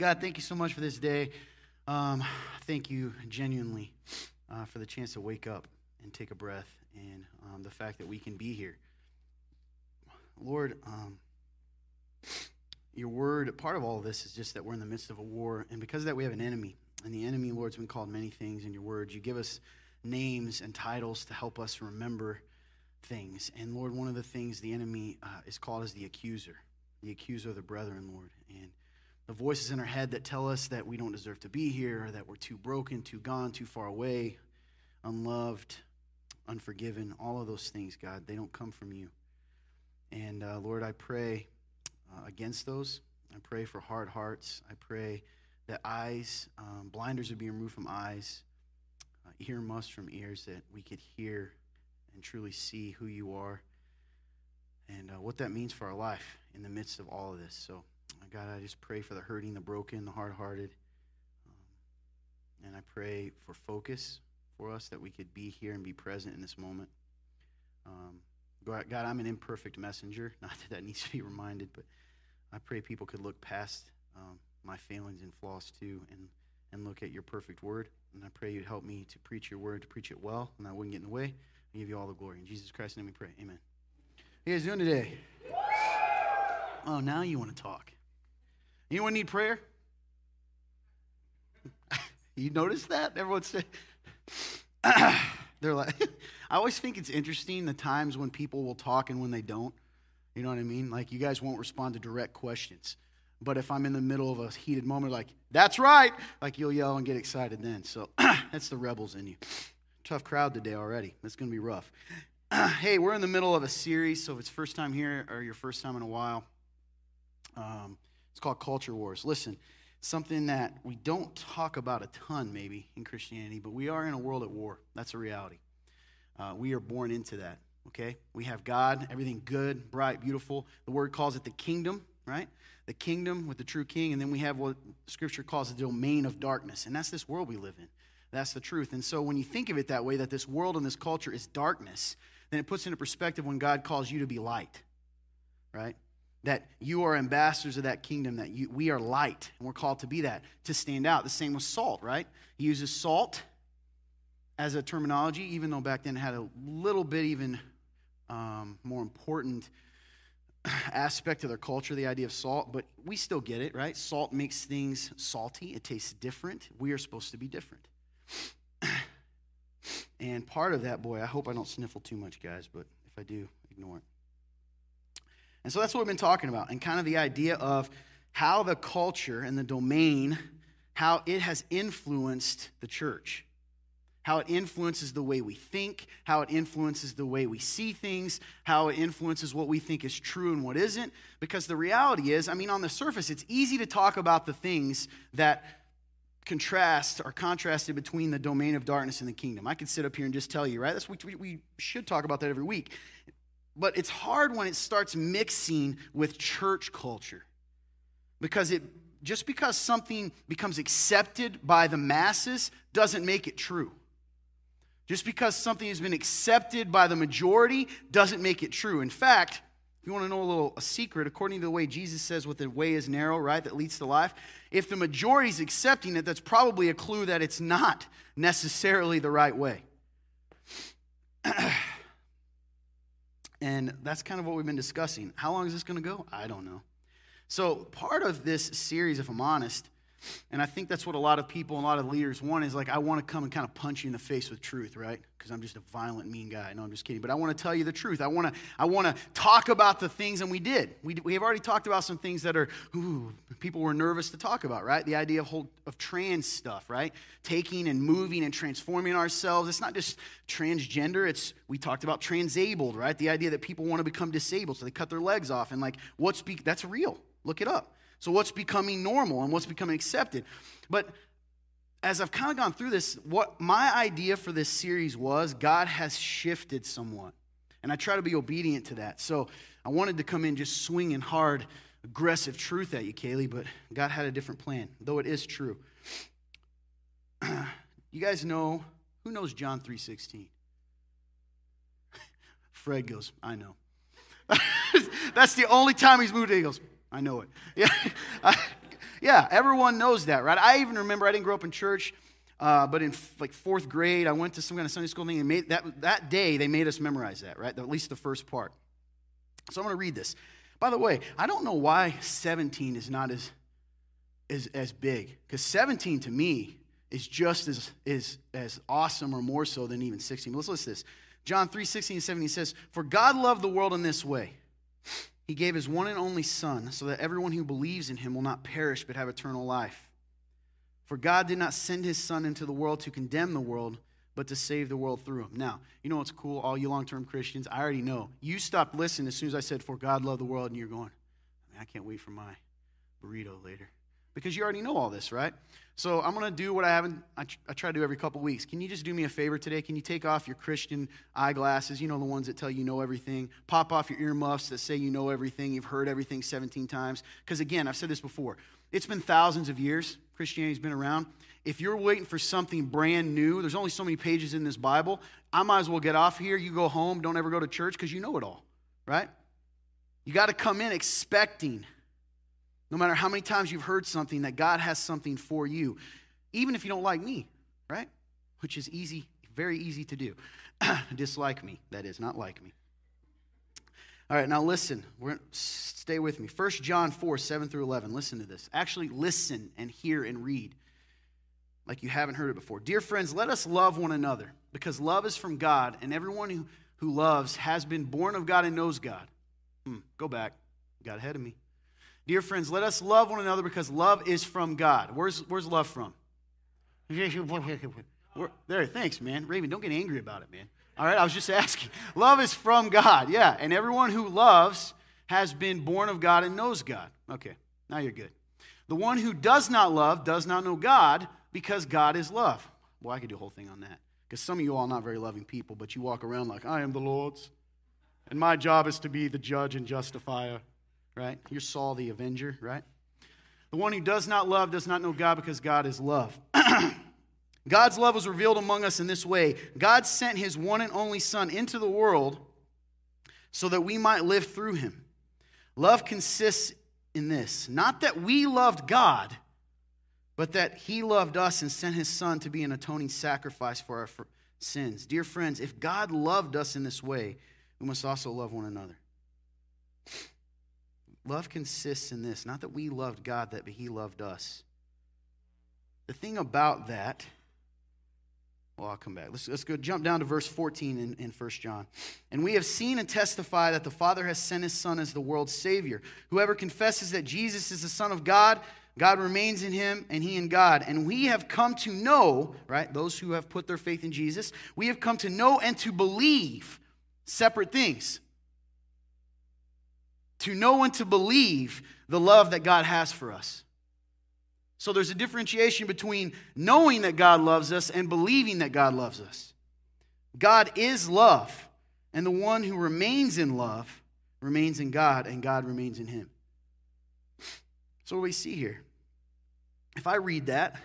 God, thank you so much for this day. Um, thank you genuinely uh, for the chance to wake up and take a breath and um, the fact that we can be here. Lord, um, your word, part of all of this is just that we're in the midst of a war. And because of that, we have an enemy. And the enemy, Lord's been called many things in your word. You give us names and titles to help us remember things. And Lord, one of the things the enemy uh, is called is the accuser, the accuser of the brethren, Lord. And the voices in our head that tell us that we don't deserve to be here, that we're too broken, too gone, too far away, unloved, unforgiven, all of those things, God, they don't come from you. And uh, Lord, I pray uh, against those. I pray for hard hearts. I pray that eyes, um, blinders would be removed from eyes, uh, ear must from ears, that we could hear and truly see who you are and uh, what that means for our life in the midst of all of this. So, God, I just pray for the hurting, the broken, the hard hearted. Um, and I pray for focus for us that we could be here and be present in this moment. Um, God, I'm an imperfect messenger. Not that that needs to be reminded, but I pray people could look past um, my failings and flaws too and, and look at your perfect word. And I pray you'd help me to preach your word, to preach it well, and I wouldn't get in the way. I give you all the glory. In Jesus Christ's name we pray. Amen. How you guys doing today? Oh, now you want to talk. Anyone need prayer? you notice that? Everyone say, they're like, I always think it's interesting the times when people will talk and when they don't. You know what I mean? Like, you guys won't respond to direct questions. But if I'm in the middle of a heated moment, like, that's right, like you'll yell and get excited then. So that's the rebels in you. Tough crowd today already. It's going to be rough. hey, we're in the middle of a series, so if it's first time here or your first time in a while, um, it's called Culture Wars. Listen, something that we don't talk about a ton, maybe, in Christianity, but we are in a world at war. That's a reality. Uh, we are born into that, okay? We have God, everything good, bright, beautiful. The word calls it the kingdom, right? The kingdom with the true king, and then we have what Scripture calls the domain of darkness, and that's this world we live in. That's the truth. And so when you think of it that way, that this world and this culture is darkness, then it puts into perspective when God calls you to be light, right? That you are ambassadors of that kingdom, that you, we are light, and we're called to be that, to stand out. The same with salt, right? He uses salt as a terminology, even though back then it had a little bit even um, more important aspect of their culture, the idea of salt, but we still get it, right? Salt makes things salty, it tastes different. We are supposed to be different. and part of that, boy, I hope I don't sniffle too much, guys, but if I do, ignore it. And so that's what we've been talking about, and kind of the idea of how the culture and the domain, how it has influenced the church, how it influences the way we think, how it influences the way we see things, how it influences what we think is true and what isn't. Because the reality is, I mean, on the surface, it's easy to talk about the things that contrast or contrasted between the domain of darkness and the kingdom. I could sit up here and just tell you, right? That's we, we should talk about that every week. But it's hard when it starts mixing with church culture. Because it just because something becomes accepted by the masses doesn't make it true. Just because something has been accepted by the majority doesn't make it true. In fact, if you want to know a little a secret, according to the way Jesus says what the way is narrow, right, that leads to life, if the majority is accepting it, that's probably a clue that it's not necessarily the right way. and that's kind of what we've been discussing. How long is this going to go? I don't know. So, part of this series, if I'm honest, and I think that's what a lot of people and a lot of leaders want is like, I want to come and kind of punch you in the face with truth, right? Because I'm just a violent, mean guy. No, I'm just kidding. But I want to tell you the truth. I want to, I want to talk about the things, and we did. We, we have already talked about some things that are, ooh, people were nervous to talk about, right? The idea of, whole, of trans stuff, right? Taking and moving and transforming ourselves. It's not just transgender. It's, we talked about transabled, right? The idea that people want to become disabled, so they cut their legs off. And like, what's, be, that's real. Look it up. So, what's becoming normal and what's becoming accepted? But as I've kind of gone through this, what my idea for this series was God has shifted somewhat. And I try to be obedient to that. So, I wanted to come in just swinging hard, aggressive truth at you, Kaylee, but God had a different plan, though it is true. you guys know, who knows John 3.16? Fred goes, I know. That's the only time he's moved. He goes, I know it. Yeah. Yeah, everyone knows that, right? I even remember I didn't grow up in church, uh, but in f- like fourth grade, I went to some kind of Sunday school thing, and made that, that day they made us memorize that, right? At least the first part. So I'm going to read this. By the way, I don't know why 17 is not as, as, as big, because 17 to me is just as, as, as awesome or more so than even 16. But let's listen to this. John 3 16 and 17 says, For God loved the world in this way. He gave his one and only Son, so that everyone who believes in him will not perish but have eternal life. For God did not send his Son into the world to condemn the world, but to save the world through him. Now, you know what's cool, all you long term Christians? I already know. You stopped listening as soon as I said, For God loved the world, and you're going, I can't wait for my burrito later because you already know all this, right? So I'm going to do what I haven't, I, I try to do every couple weeks. Can you just do me a favor today? Can you take off your Christian eyeglasses, you know, the ones that tell you know everything? Pop off your earmuffs that say you know everything, you've heard everything 17 times. Because again, I've said this before, it's been thousands of years, Christianity's been around. If you're waiting for something brand new, there's only so many pages in this Bible. I might as well get off here. You go home, don't ever go to church because you know it all, right? You got to come in expecting no matter how many times you've heard something, that God has something for you, even if you don't like me, right? Which is easy, very easy to do. Dislike me, that is, not like me. All right, now listen. We're, stay with me. 1 John 4, 7 through 11. Listen to this. Actually, listen and hear and read like you haven't heard it before. Dear friends, let us love one another because love is from God, and everyone who, who loves has been born of God and knows God. Hmm, go back. Got ahead of me. Dear friends, let us love one another because love is from God. Where's, where's love from? there, thanks, man. Raven, don't get angry about it, man. All right, I was just asking. Love is from God, yeah. And everyone who loves has been born of God and knows God. Okay, now you're good. The one who does not love does not know God because God is love. Well, I could do a whole thing on that. Because some of you all are not very loving people, but you walk around like, I am the Lord's. And my job is to be the judge and justifier right? You're Saul the avenger, right? The one who does not love does not know God because God is love. God's love was revealed among us in this way God sent his one and only Son into the world so that we might live through him. Love consists in this not that we loved God, but that he loved us and sent his Son to be an atoning sacrifice for our sins. Dear friends, if God loved us in this way, we must also love one another. Love consists in this not that we loved God, that He loved us. The thing about that, well, I'll come back. Let's, let's go jump down to verse 14 in, in 1 John. And we have seen and testify that the Father has sent His Son as the world's Savior. Whoever confesses that Jesus is the Son of God, God remains in him and he in God. And we have come to know, right, those who have put their faith in Jesus, we have come to know and to believe separate things to know and to believe the love that God has for us. So there's a differentiation between knowing that God loves us and believing that God loves us. God is love, and the one who remains in love remains in God, and God remains in him. So, what do we see here? If I read that,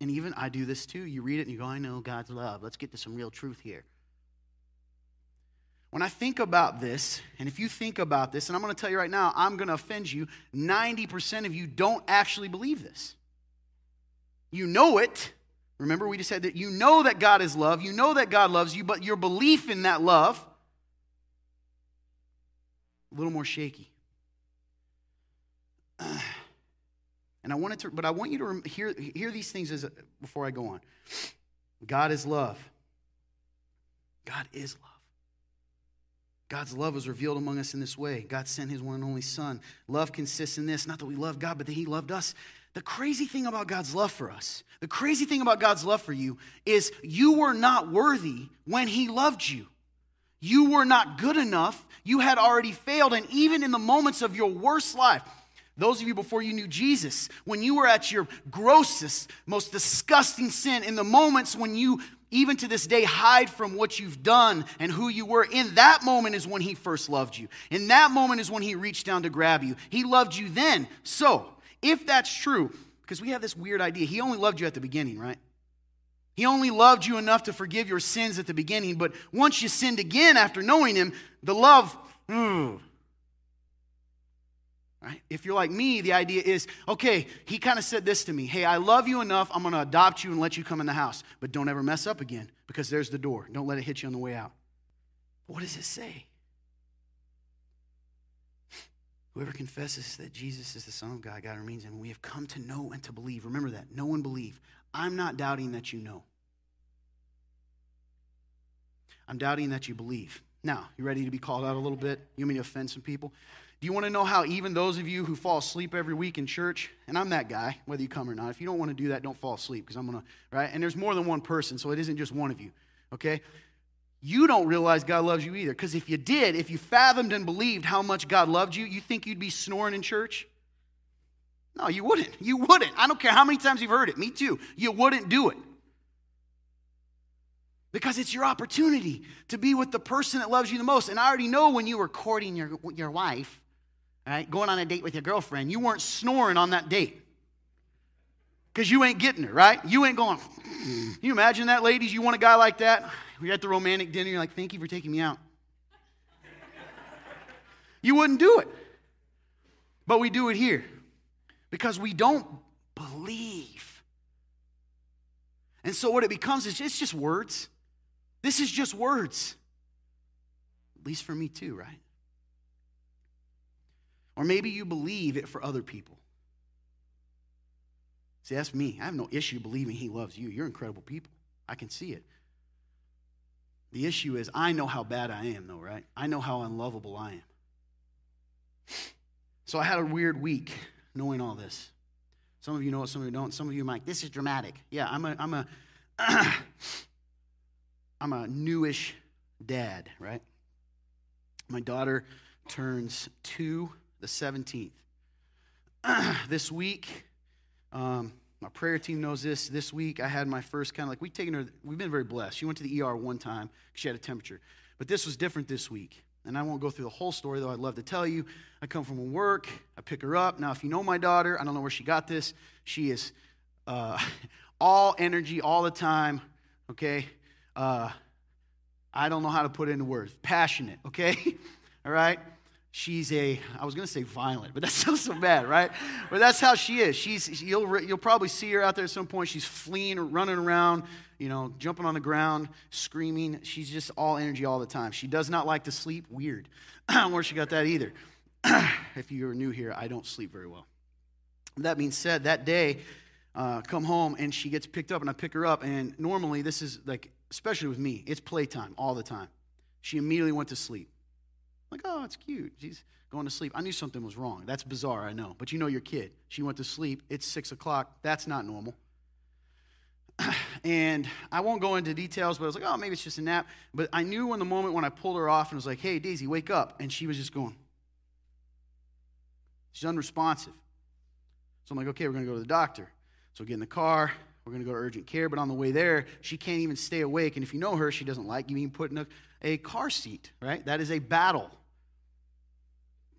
and even I do this too, you read it and you go, I know God's love. Let's get to some real truth here. When I think about this, and if you think about this, and I'm going to tell you right now, I'm going to offend you, 90% of you don't actually believe this. You know it. Remember, we just said that you know that God is love, you know that God loves you, but your belief in that love, a little more shaky. And I wanted to, but I want you to hear, hear these things as, before I go on. God is love. God is love. God's love was revealed among us in this way. God sent his one and only Son. Love consists in this not that we love God, but that he loved us. The crazy thing about God's love for us, the crazy thing about God's love for you is you were not worthy when he loved you. You were not good enough. You had already failed. And even in the moments of your worst life, those of you before you knew Jesus, when you were at your grossest, most disgusting sin, in the moments when you even to this day, hide from what you've done and who you were. In that moment is when he first loved you. In that moment is when he reached down to grab you. He loved you then. So, if that's true, because we have this weird idea, he only loved you at the beginning, right? He only loved you enough to forgive your sins at the beginning, but once you sinned again after knowing him, the love, hmm, Right? If you're like me, the idea is okay, he kind of said this to me Hey, I love you enough. I'm going to adopt you and let you come in the house. But don't ever mess up again because there's the door. Don't let it hit you on the way out. What does it say? Whoever confesses that Jesus is the Son of God, God remains in him. We have come to know and to believe. Remember that. Know and believe. I'm not doubting that you know. I'm doubting that you believe. Now, you ready to be called out a little bit? You mean to offend some people? Do you want to know how even those of you who fall asleep every week in church, and I'm that guy, whether you come or not, if you don't want to do that, don't fall asleep because I'm going to, right? And there's more than one person, so it isn't just one of you, okay? You don't realize God loves you either because if you did, if you fathomed and believed how much God loved you, you think you'd be snoring in church? No, you wouldn't. You wouldn't. I don't care how many times you've heard it. Me too. You wouldn't do it. Because it's your opportunity to be with the person that loves you the most. And I already know when you were courting your, your wife, right, going on a date with your girlfriend, you weren't snoring on that date. Because you ain't getting her, right? You ain't going, Can you imagine that, ladies? You want a guy like that? You're at the romantic dinner, you're like, thank you for taking me out. you wouldn't do it. But we do it here because we don't believe. And so what it becomes is it's just words. This is just words. At least for me, too, right? Or maybe you believe it for other people. See, that's me. I have no issue believing He loves you. You're incredible people. I can see it. The issue is, I know how bad I am, though, right? I know how unlovable I am. So I had a weird week knowing all this. Some of you know it, some of you don't. Some of you might, this is dramatic. Yeah, I'm a, I'm a, I'm a newish dad, right? My daughter turns two the 17th. this week, um, my prayer team knows this. This week, I had my first kind of like, we've taken her, we've been very blessed. She went to the ER one time she had a temperature. But this was different this week. And I won't go through the whole story, though I'd love to tell you. I come from work, I pick her up. Now, if you know my daughter, I don't know where she got this. She is uh, all energy all the time, okay? Uh, I don't know how to put it into words. Passionate, okay? all right? She's a i was going to say violent but that sounds so bad right? But that's how she is. She's you'll, you'll probably see her out there at some point. She's fleeing running around you know jumping on the ground screaming. She's just all energy all the time. She does not like to sleep. Weird. I don't know where she got that either. If you're new here i don't sleep very well. That being said that day uh, come home and she gets picked up and i pick her up and normally this is like especially with me it's playtime all the time. She immediately went to sleep like, oh, it's cute. She's going to sleep. I knew something was wrong. That's bizarre, I know. But you know your kid. She went to sleep. It's six o'clock. That's not normal. and I won't go into details, but I was like, oh, maybe it's just a nap. But I knew in the moment when I pulled her off and was like, hey, Daisy, wake up. And she was just going. She's unresponsive. So I'm like, okay, we're going to go to the doctor. So get in the car. We're going to go to urgent care. But on the way there, she can't even stay awake. And if you know her, she doesn't like you even putting a, a car seat, right? That is a battle.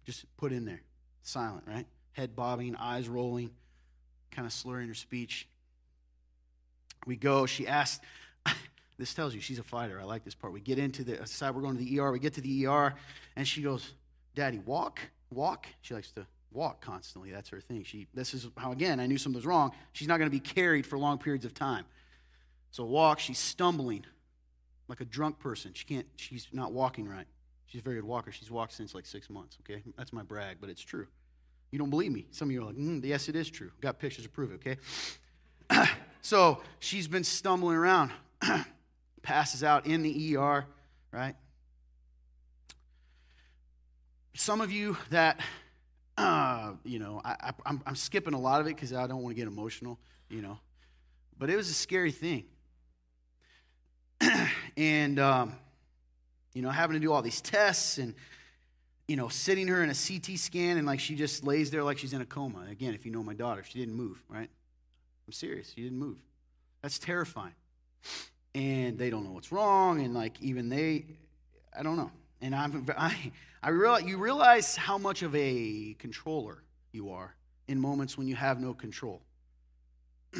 Just put in there. Silent, right? Head bobbing, eyes rolling, kind of slurring her speech. We go. She asked, this tells you she's a fighter. I like this part. We get into the side, we're going to the ER. We get to the ER, and she goes, Daddy, walk, walk. She likes to walk constantly. That's her thing. She, this is how, again, I knew something was wrong. She's not going to be carried for long periods of time. So walk, she's stumbling like a drunk person. She can't, she's not walking right. She's a very good walker. She's walked since like six months, okay? That's my brag, but it's true. You don't believe me. Some of you are like, mm, yes, it is true. Got pictures to prove it, okay? so she's been stumbling around, passes out in the ER, right? Some of you that, uh, you know, I, am skipping a lot of it because I don't want to get emotional, you know, but it was a scary thing. and um, you know, having to do all these tests and, you know, sitting her in a CT scan and like she just lays there like she's in a coma. Again, if you know my daughter, she didn't move, right? I'm serious. She didn't move. That's terrifying. And they don't know what's wrong. And like even they, I don't know. And I'm, I, I realize, you realize how much of a controller you are in moments when you have no control.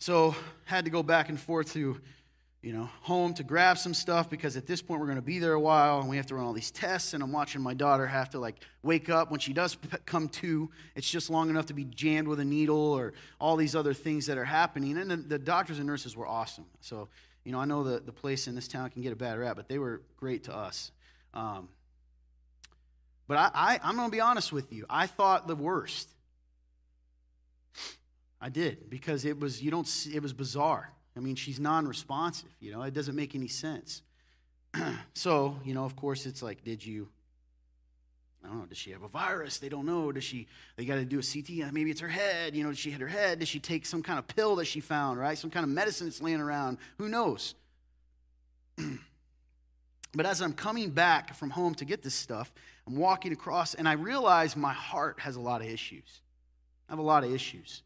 So had to go back and forth to you know, home to grab some stuff because at this point we're going to be there a while and we have to run all these tests. And I'm watching my daughter have to like wake up when she does come to. It's just long enough to be jammed with a needle or all these other things that are happening. And the, the doctors and nurses were awesome. So, you know, I know the, the place in this town can get a bad rap, but they were great to us. Um, but I, I, I'm going to be honest with you. I thought the worst. I did because it was you don't see, it was bizarre. I mean, she's non-responsive. You know, it doesn't make any sense. so, you know, of course, it's like, did you? I don't know. Does she have a virus? They don't know. Does she? They got to do a CT. Uh, maybe it's her head. You know, did she hit her head? Did she take some kind of pill that she found? Right? Some kind of medicine that's laying around. Who knows? but as I'm coming back from home to get this stuff, I'm walking across, and I realize my heart has a lot of issues. I have a lot of issues,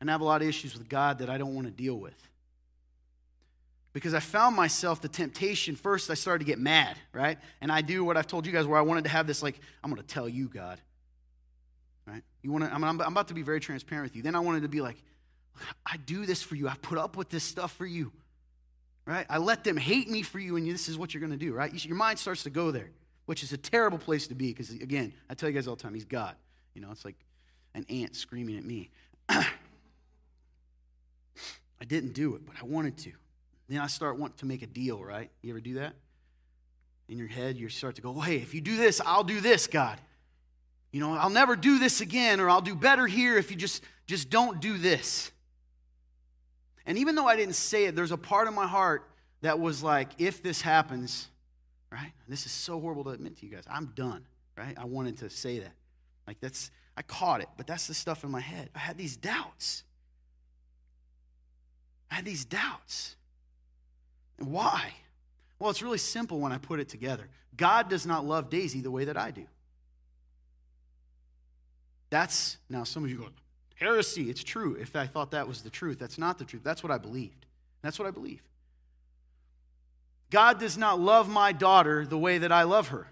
and I have a lot of issues with God that I don't want to deal with because I found myself the temptation. First, I started to get mad, right? And I do what I've told you guys, where I wanted to have this, like, I'm going to tell you, God, right? You want to? I'm, I'm about to be very transparent with you. Then I wanted to be like, I do this for you. I put up with this stuff for you, right? I let them hate me for you, and this is what you're going to do, right? Your mind starts to go there, which is a terrible place to be because, again, I tell you guys all the time, He's God. You know, it's like an ant screaming at me. I didn't do it, but I wanted to. Then I start wanting to make a deal, right? You ever do that? In your head, you start to go, well, hey, if you do this, I'll do this, God. You know, I'll never do this again, or I'll do better here if you just, just don't do this. And even though I didn't say it, there's a part of my heart that was like, if this happens, right? This is so horrible to admit to you guys. I'm done, right? I wanted to say that. Like, that's, I caught it, but that's the stuff in my head. I had these doubts. I had these doubts. Why? Well, it's really simple when I put it together. God does not love Daisy the way that I do. That's, now some of you go, heresy. It's true. If I thought that was the truth, that's not the truth. That's what I believed. That's what I believe. God does not love my daughter the way that I love her.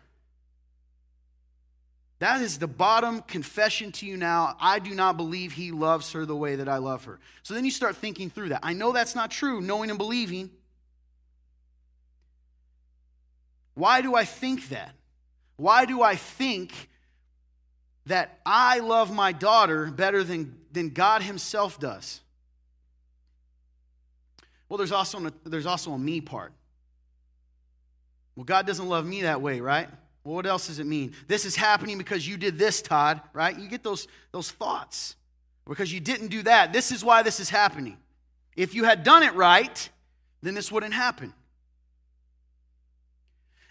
That is the bottom confession to you now. I do not believe he loves her the way that I love her. So then you start thinking through that. I know that's not true, knowing and believing. Why do I think that? Why do I think that I love my daughter better than, than God Himself does? Well, there's also, there's also a me part. Well, God doesn't love me that way, right? Well, what else does it mean? This is happening because you did this, Todd, right? You get those, those thoughts. Because you didn't do that. This is why this is happening. If you had done it right, then this wouldn't happen.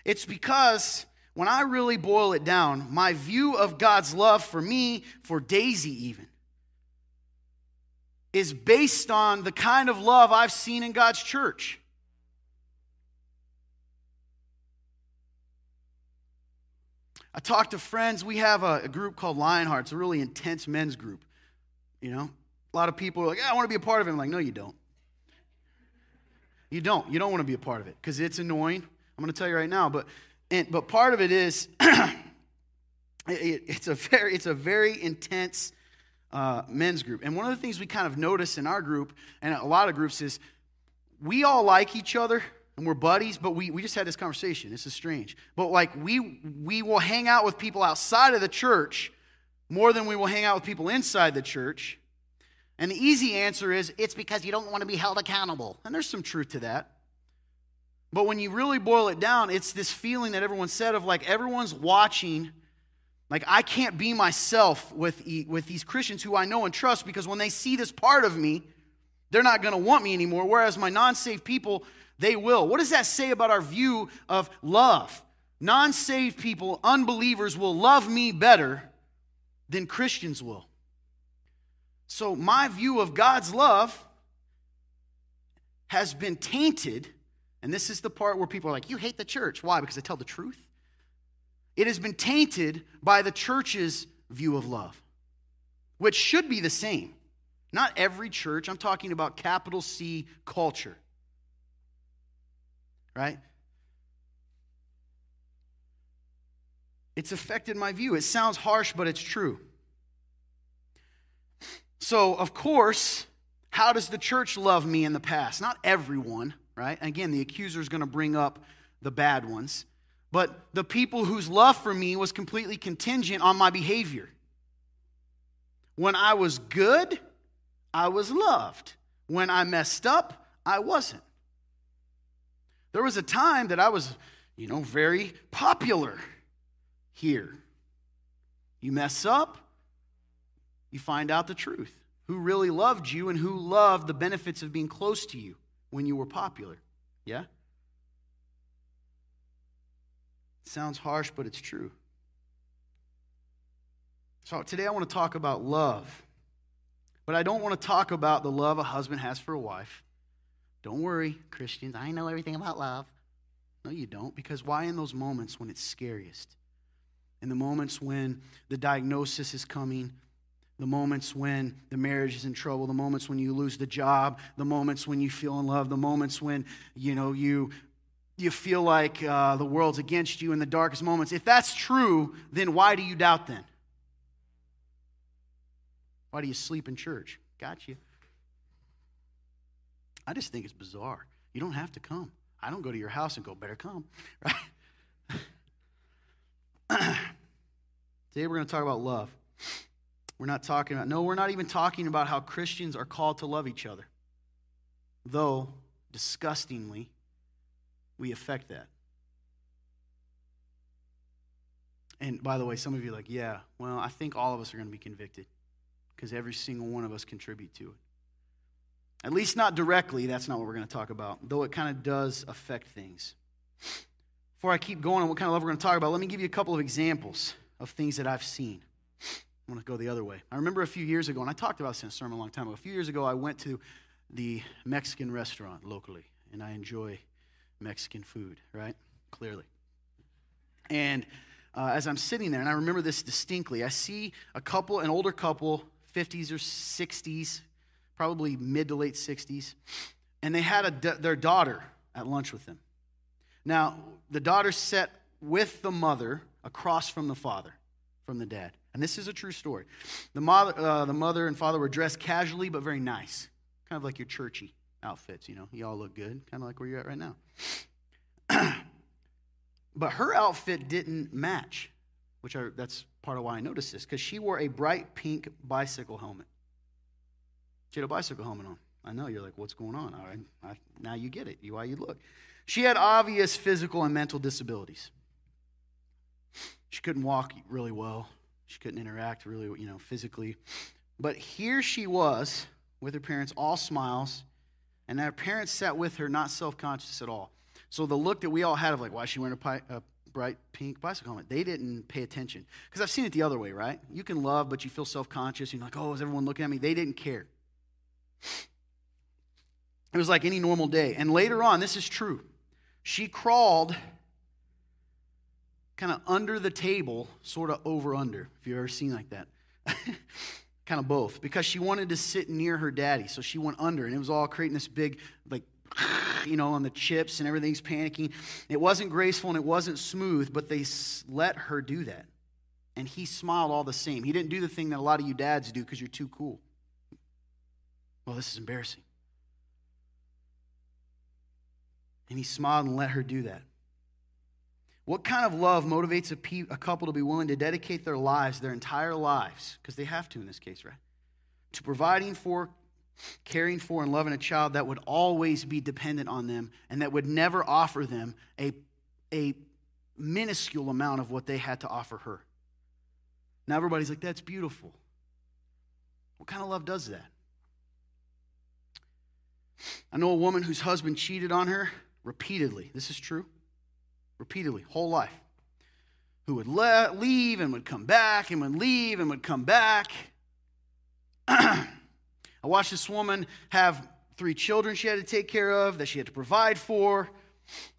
It's because when I really boil it down, my view of God's love for me, for Daisy even, is based on the kind of love I've seen in God's church. I talk to friends. We have a, a group called Lionheart. It's a really intense men's group. You know, a lot of people are like, yeah, I want to be a part of it. I'm like, no, you don't. You don't. You don't want to be a part of it because it's annoying. I'm going to tell you right now, but and, but part of it is it, it's a very it's a very intense uh, men's group, and one of the things we kind of notice in our group and a lot of groups is we all like each other and we're buddies, but we, we just had this conversation. This is strange, but like we we will hang out with people outside of the church more than we will hang out with people inside the church. And the easy answer is it's because you don't want to be held accountable. And there's some truth to that. But when you really boil it down, it's this feeling that everyone said of like everyone's watching. Like, I can't be myself with, with these Christians who I know and trust because when they see this part of me, they're not going to want me anymore. Whereas my non saved people, they will. What does that say about our view of love? Non saved people, unbelievers, will love me better than Christians will. So, my view of God's love has been tainted and this is the part where people are like, You hate the church. Why? Because they tell the truth. It has been tainted by the church's view of love, which should be the same. Not every church, I'm talking about capital C culture. Right? It's affected my view. It sounds harsh, but it's true. So, of course, how does the church love me in the past? Not everyone right? Again, the accuser is going to bring up the bad ones. But the people whose love for me was completely contingent on my behavior. When I was good, I was loved. When I messed up, I wasn't. There was a time that I was, you know, very popular here. You mess up, you find out the truth. Who really loved you and who loved the benefits of being close to you when you were popular. Yeah? sounds harsh, but it's true. So today I want to talk about love. But I don't want to talk about the love a husband has for a wife. Don't worry, Christians. I know everything about love. No, you don't. Because why in those moments when it's scariest? In the moments when the diagnosis is coming, the moments when the marriage is in trouble, the moments when you lose the job, the moments when you feel in love, the moments when you know you you feel like uh, the world's against you in the darkest moments. If that's true, then why do you doubt then? Why do you sleep in church? Got you. I just think it's bizarre. You don't have to come. I don't go to your house and go, better come, right? Today we're going to talk about love. We're not talking about, no, we're not even talking about how Christians are called to love each other. Though, disgustingly, we affect that. And by the way, some of you are like, yeah, well, I think all of us are going to be convicted because every single one of us contribute to it. At least not directly, that's not what we're going to talk about, though it kind of does affect things. Before I keep going on what kind of love we're going to talk about, let me give you a couple of examples of things that I've seen. I want to go the other way. I remember a few years ago, and I talked about this in a sermon a long time ago. A few years ago, I went to the Mexican restaurant locally, and I enjoy Mexican food, right? Clearly. And uh, as I'm sitting there, and I remember this distinctly, I see a couple, an older couple, 50s or 60s, probably mid to late 60s, and they had a, their daughter at lunch with them. Now, the daughter sat with the mother across from the father, from the dead. And this is a true story. The mother, uh, the mother and father were dressed casually but very nice, kind of like your churchy outfits, you know. You all look good, kind of like where you're at right now. but her outfit didn't match, which I, that's part of why I noticed this, because she wore a bright pink bicycle helmet. She had a bicycle helmet on. I know you're like, what's going on? All right, I, now you get it. You why you look. She had obvious physical and mental disabilities. She couldn't walk really well. She couldn't interact really, you know, physically. But here she was with her parents, all smiles, and her parents sat with her, not self conscious at all. So the look that we all had of like, why is she wearing a, pi- a bright pink bicycle helmet? They didn't pay attention. Because I've seen it the other way, right? You can love, but you feel self conscious. You're like, oh, is everyone looking at me? They didn't care. It was like any normal day. And later on, this is true. She crawled kind of under the table, sort of over under, if you've ever seen like that. kind of both, because she wanted to sit near her daddy. So she went under, and it was all creating this big, like, you know, on the chips, and everything's panicking. It wasn't graceful and it wasn't smooth, but they let her do that. And he smiled all the same. He didn't do the thing that a lot of you dads do because you're too cool. Well, this is embarrassing. And he smiled and let her do that. What kind of love motivates a, pe- a couple to be willing to dedicate their lives, their entire lives, because they have to in this case, right? To providing for, caring for, and loving a child that would always be dependent on them and that would never offer them a, a minuscule amount of what they had to offer her. Now everybody's like, that's beautiful. What kind of love does that? I know a woman whose husband cheated on her repeatedly. This is true repeatedly, whole life, who would le- leave and would come back and would leave and would come back. I watched this woman have three children she had to take care of, that she had to provide for.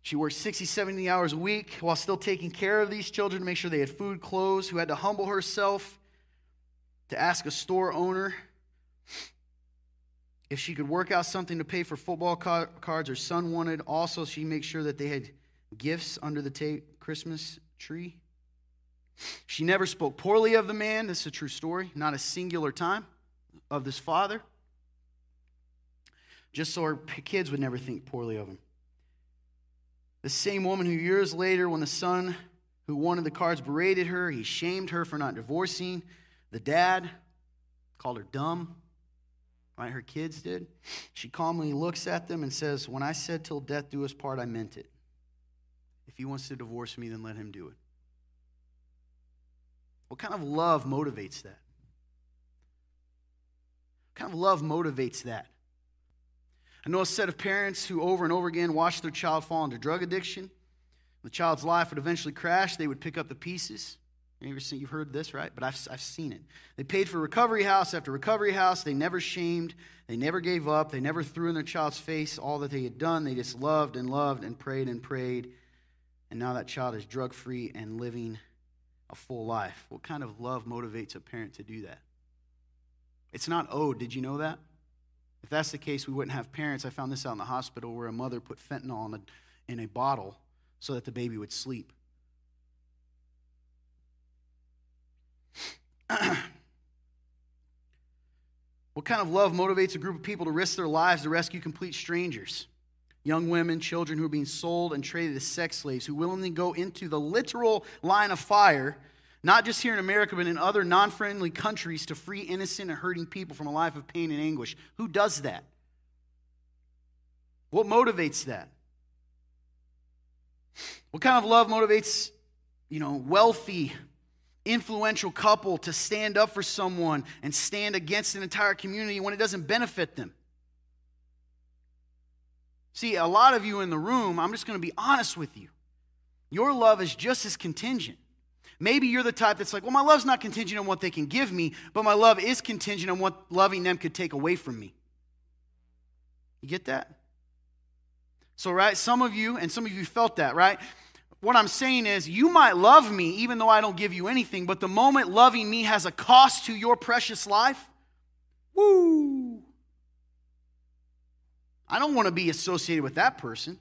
She worked 60, 70 hours a week while still taking care of these children to make sure they had food, clothes, who had to humble herself to ask a store owner if she could work out something to pay for football cards her son wanted. Also, she made sure that they had gifts under the ta- Christmas tree. She never spoke poorly of the man. This is a true story, not a singular time of this father. Just so her kids would never think poorly of him. The same woman who years later, when the son who wanted the cards berated her, he shamed her for not divorcing. The dad called her dumb, right? Her kids did. She calmly looks at them and says, When I said till death do us part, I meant it. If he wants to divorce me, then let him do it. What kind of love motivates that? What kind of love motivates that? I know a set of parents who over and over again watched their child fall into drug addiction. The child's life would eventually crash. They would pick up the pieces. You've heard this, right? But I've, I've seen it. They paid for recovery house after recovery house. They never shamed. They never gave up. They never threw in their child's face all that they had done. They just loved and loved and prayed and prayed. And now that child is drug free and living a full life. What kind of love motivates a parent to do that? It's not owed. Did you know that? If that's the case, we wouldn't have parents. I found this out in the hospital where a mother put fentanyl in a, in a bottle so that the baby would sleep. what kind of love motivates a group of people to risk their lives to rescue complete strangers? Young women, children who are being sold and traded as sex slaves, who willingly go into the literal line of fire, not just here in America, but in other non friendly countries to free innocent and hurting people from a life of pain and anguish. Who does that? What motivates that? What kind of love motivates, you know, wealthy, influential couple to stand up for someone and stand against an entire community when it doesn't benefit them? See, a lot of you in the room, I'm just going to be honest with you. Your love is just as contingent. Maybe you're the type that's like, well, my love's not contingent on what they can give me, but my love is contingent on what loving them could take away from me. You get that? So, right, some of you, and some of you felt that, right? What I'm saying is, you might love me even though I don't give you anything, but the moment loving me has a cost to your precious life, woo! I don't want to be associated with that person.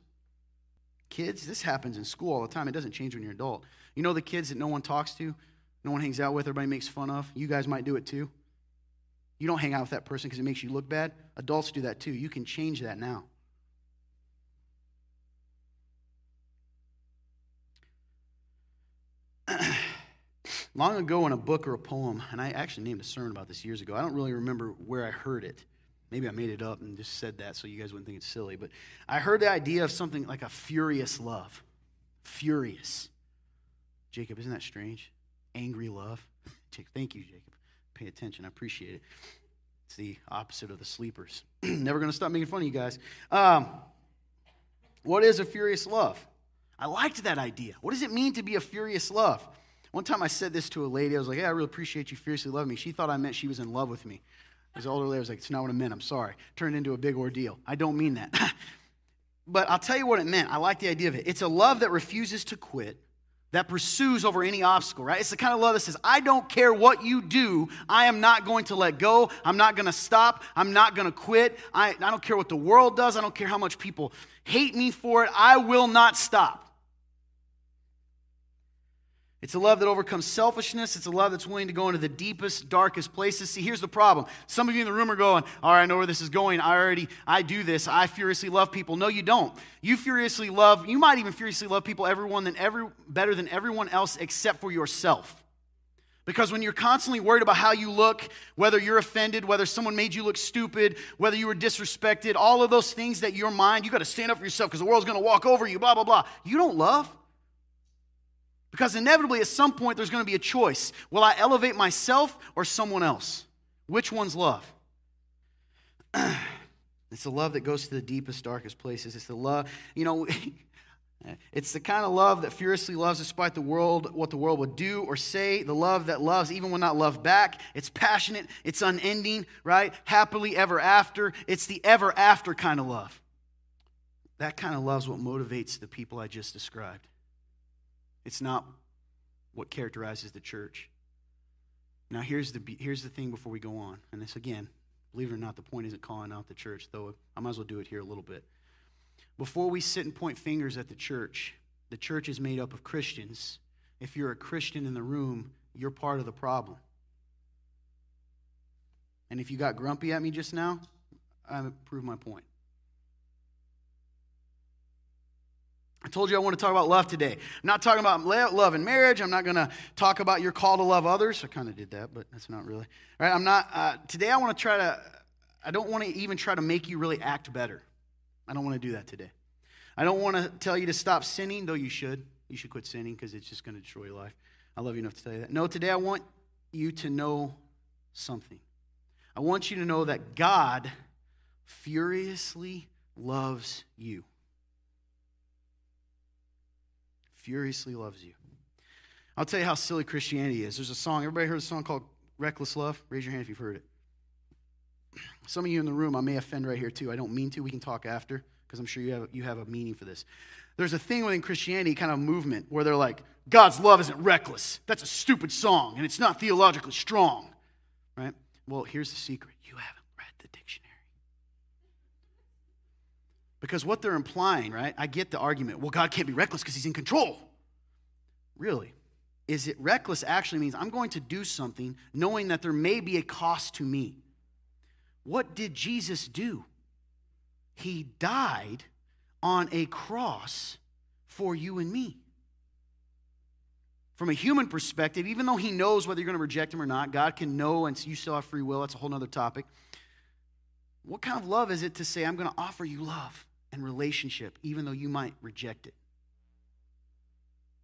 Kids, this happens in school all the time. It doesn't change when you're an adult. You know the kids that no one talks to, no one hangs out with, everybody makes fun of? You guys might do it too. You don't hang out with that person because it makes you look bad. Adults do that too. You can change that now. Long ago in a book or a poem, and I actually named a sermon about this years ago, I don't really remember where I heard it. Maybe I made it up and just said that so you guys wouldn't think it's silly. But I heard the idea of something like a furious love. Furious. Jacob, isn't that strange? Angry love. Thank you, Jacob. Pay attention. I appreciate it. It's the opposite of the sleepers. Never going to stop making fun of you guys. Um, what is a furious love? I liked that idea. What does it mean to be a furious love? One time I said this to a lady. I was like, hey, I really appreciate you furiously loving me. She thought I meant she was in love with me. This older lady was like, it's not what I meant. I'm sorry. Turned into a big ordeal. I don't mean that. but I'll tell you what it meant. I like the idea of it. It's a love that refuses to quit, that pursues over any obstacle, right? It's the kind of love that says, I don't care what you do. I am not going to let go. I'm not going to stop. I'm not going to quit. I, I don't care what the world does. I don't care how much people hate me for it. I will not stop. It's a love that overcomes selfishness. It's a love that's willing to go into the deepest, darkest places. See, here's the problem. Some of you in the room are going, All right, I know where this is going. I already, I do this. I furiously love people. No, you don't. You furiously love, you might even furiously love people, everyone than every, better than everyone else except for yourself. Because when you're constantly worried about how you look, whether you're offended, whether someone made you look stupid, whether you were disrespected, all of those things that your mind, you got to stand up for yourself because the world's going to walk over you, blah, blah, blah. You don't love. Because inevitably, at some point, there's going to be a choice. Will I elevate myself or someone else? Which one's love? it's the love that goes to the deepest, darkest places. It's the love, you know, it's the kind of love that furiously loves despite the world, what the world would do or say. The love that loves even when not loved back. It's passionate, it's unending, right? Happily ever after. It's the ever after kind of love. That kind of love is what motivates the people I just described. It's not what characterizes the church. Now, here's the, here's the thing before we go on. And this, again, believe it or not, the point isn't calling out the church, though I might as well do it here a little bit. Before we sit and point fingers at the church, the church is made up of Christians. If you're a Christian in the room, you're part of the problem. And if you got grumpy at me just now, I proved my point. I told you I want to talk about love today. I'm not talking about love and marriage. I'm not going to talk about your call to love others. I kind of did that, but that's not really. Right? I'm not. Uh, today I want to try to. I don't want to even try to make you really act better. I don't want to do that today. I don't want to tell you to stop sinning, though you should. You should quit sinning because it's just going to destroy your life. I love you enough to tell you that. No, today I want you to know something. I want you to know that God furiously loves you. Furiously loves you. I'll tell you how silly Christianity is. There's a song, everybody heard a song called Reckless Love? Raise your hand if you've heard it. Some of you in the room, I may offend right here too. I don't mean to. We can talk after because I'm sure you have, you have a meaning for this. There's a thing within Christianity, kind of movement, where they're like, God's love isn't reckless. That's a stupid song, and it's not theologically strong. Right? Well, here's the secret you haven't read the dictionary. Because what they're implying, right? I get the argument, well, God can't be reckless because he's in control. Really? Is it reckless actually means I'm going to do something knowing that there may be a cost to me. What did Jesus do? He died on a cross for you and me. From a human perspective, even though he knows whether you're going to reject him or not, God can know and you still have free will. That's a whole other topic. What kind of love is it to say, I'm going to offer you love and relationship, even though you might reject it?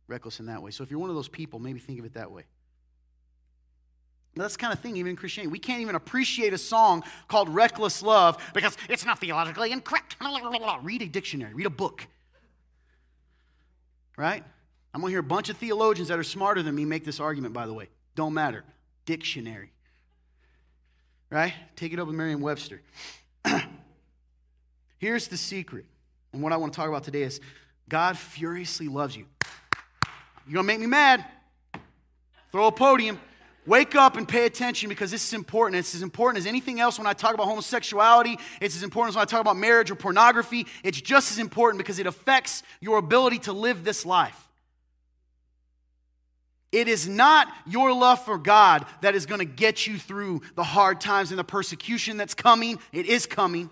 Reckless in that way. So if you're one of those people, maybe think of it that way. That's the kind of thing, even in Christianity. We can't even appreciate a song called Reckless Love because it's not theologically incorrect. Read a dictionary, read a book. Right? I'm going to hear a bunch of theologians that are smarter than me make this argument, by the way. Don't matter. Dictionary. Right? Take it up with Merriam Webster. Here's the secret. And what I want to talk about today is God furiously loves you. You're going to make me mad? Throw a podium. Wake up and pay attention because this is important. It's as important as anything else when I talk about homosexuality. It's as important as when I talk about marriage or pornography. It's just as important because it affects your ability to live this life. It is not your love for God that is going to get you through the hard times and the persecution that's coming. It is coming.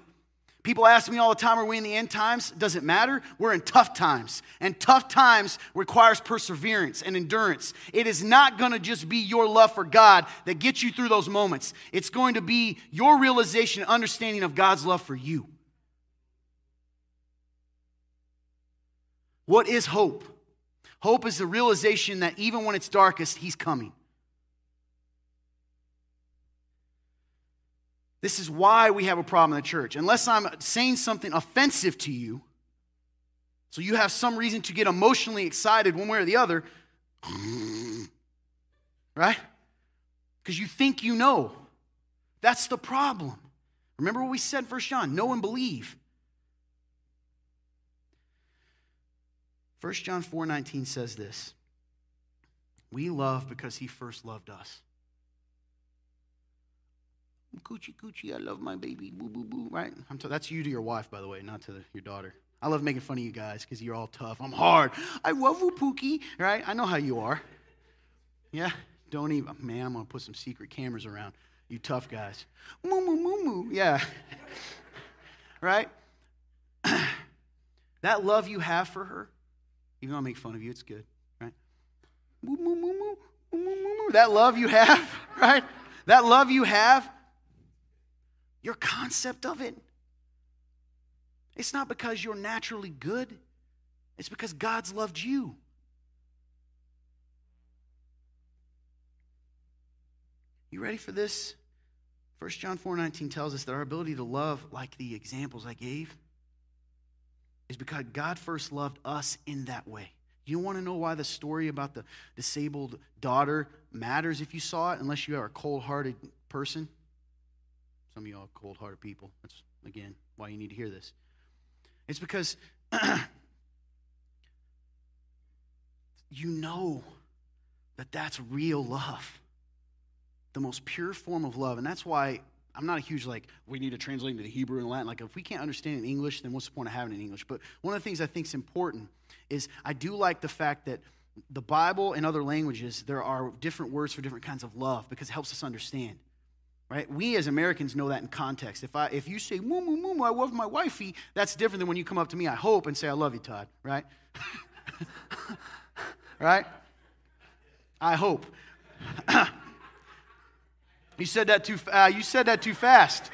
People ask me all the time, are we in the end times? Does it matter? We're in tough times. And tough times requires perseverance and endurance. It is not going to just be your love for God that gets you through those moments. It's going to be your realization and understanding of God's love for you. What is hope? Hope is the realization that even when it's darkest, He's coming. This is why we have a problem in the church. Unless I'm saying something offensive to you, so you have some reason to get emotionally excited one way or the other, right? Because you think you know. That's the problem. Remember what we said, First John know and believe. 1 John 4 19 says this We love because he first loved us. Coochie coochie, I love my baby. Boo boo boo. Right? T- that's you to your wife, by the way, not to the, your daughter. I love making fun of you guys because you're all tough. I'm hard. I love you, Pookie. Right? I know how you are. Yeah? Don't even. Man, I'm going to put some secret cameras around you tough guys. Moo moo moo moo. Yeah. right? that love you have for her, even though I make fun of you, it's good. Right? Moo. moo, moo, moo. That love you have, right? That love you have your concept of it. It's not because you're naturally good, it's because God's loved you. You ready for this? 1 John 4 19 tells us that our ability to love, like the examples I gave, is because God first loved us in that way. You want to know why the story about the disabled daughter matters if you saw it, unless you are a cold hearted person? Some of y'all cold hearted people. That's, again, why you need to hear this. It's because you know that that's real love, the most pure form of love. And that's why I'm not a huge, like, we need to translate into the Hebrew and Latin. Like, if we can't understand in English, then what's the point of having it in English? But one of the things I think is important is I do like the fact that the Bible and other languages, there are different words for different kinds of love because it helps us understand Right? We as Americans know that in context. If, I, if you say, moo, moo, moo, I love my wifey, that's different than when you come up to me, I hope, and say, I love you, Todd. Right? right? I hope. you said that too. Uh, you said that too fast.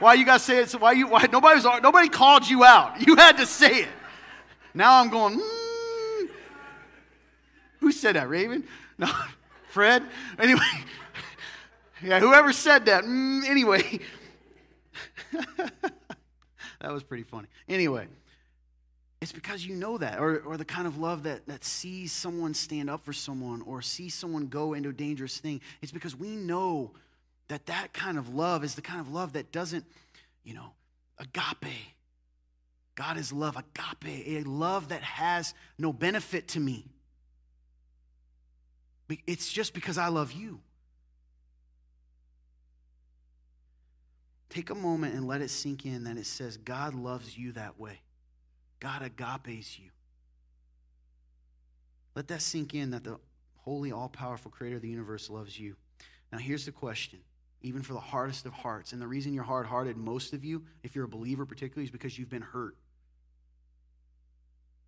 Why you gotta say it? So why you? Why nobody was? Nobody called you out. You had to say it. Now I'm going. Mm. Who said that? Raven? No, Fred. Anyway, yeah. Whoever said that. Mm, anyway, that was pretty funny. Anyway. It's because you know that, or, or the kind of love that, that sees someone stand up for someone or sees someone go into a dangerous thing. It's because we know that that kind of love is the kind of love that doesn't, you know, agape. God is love, agape, a love that has no benefit to me. It's just because I love you. Take a moment and let it sink in that it says God loves you that way. God agapes you. Let that sink in that the holy, all powerful creator of the universe loves you. Now, here's the question, even for the hardest of hearts. And the reason you're hard hearted, most of you, if you're a believer particularly, is because you've been hurt.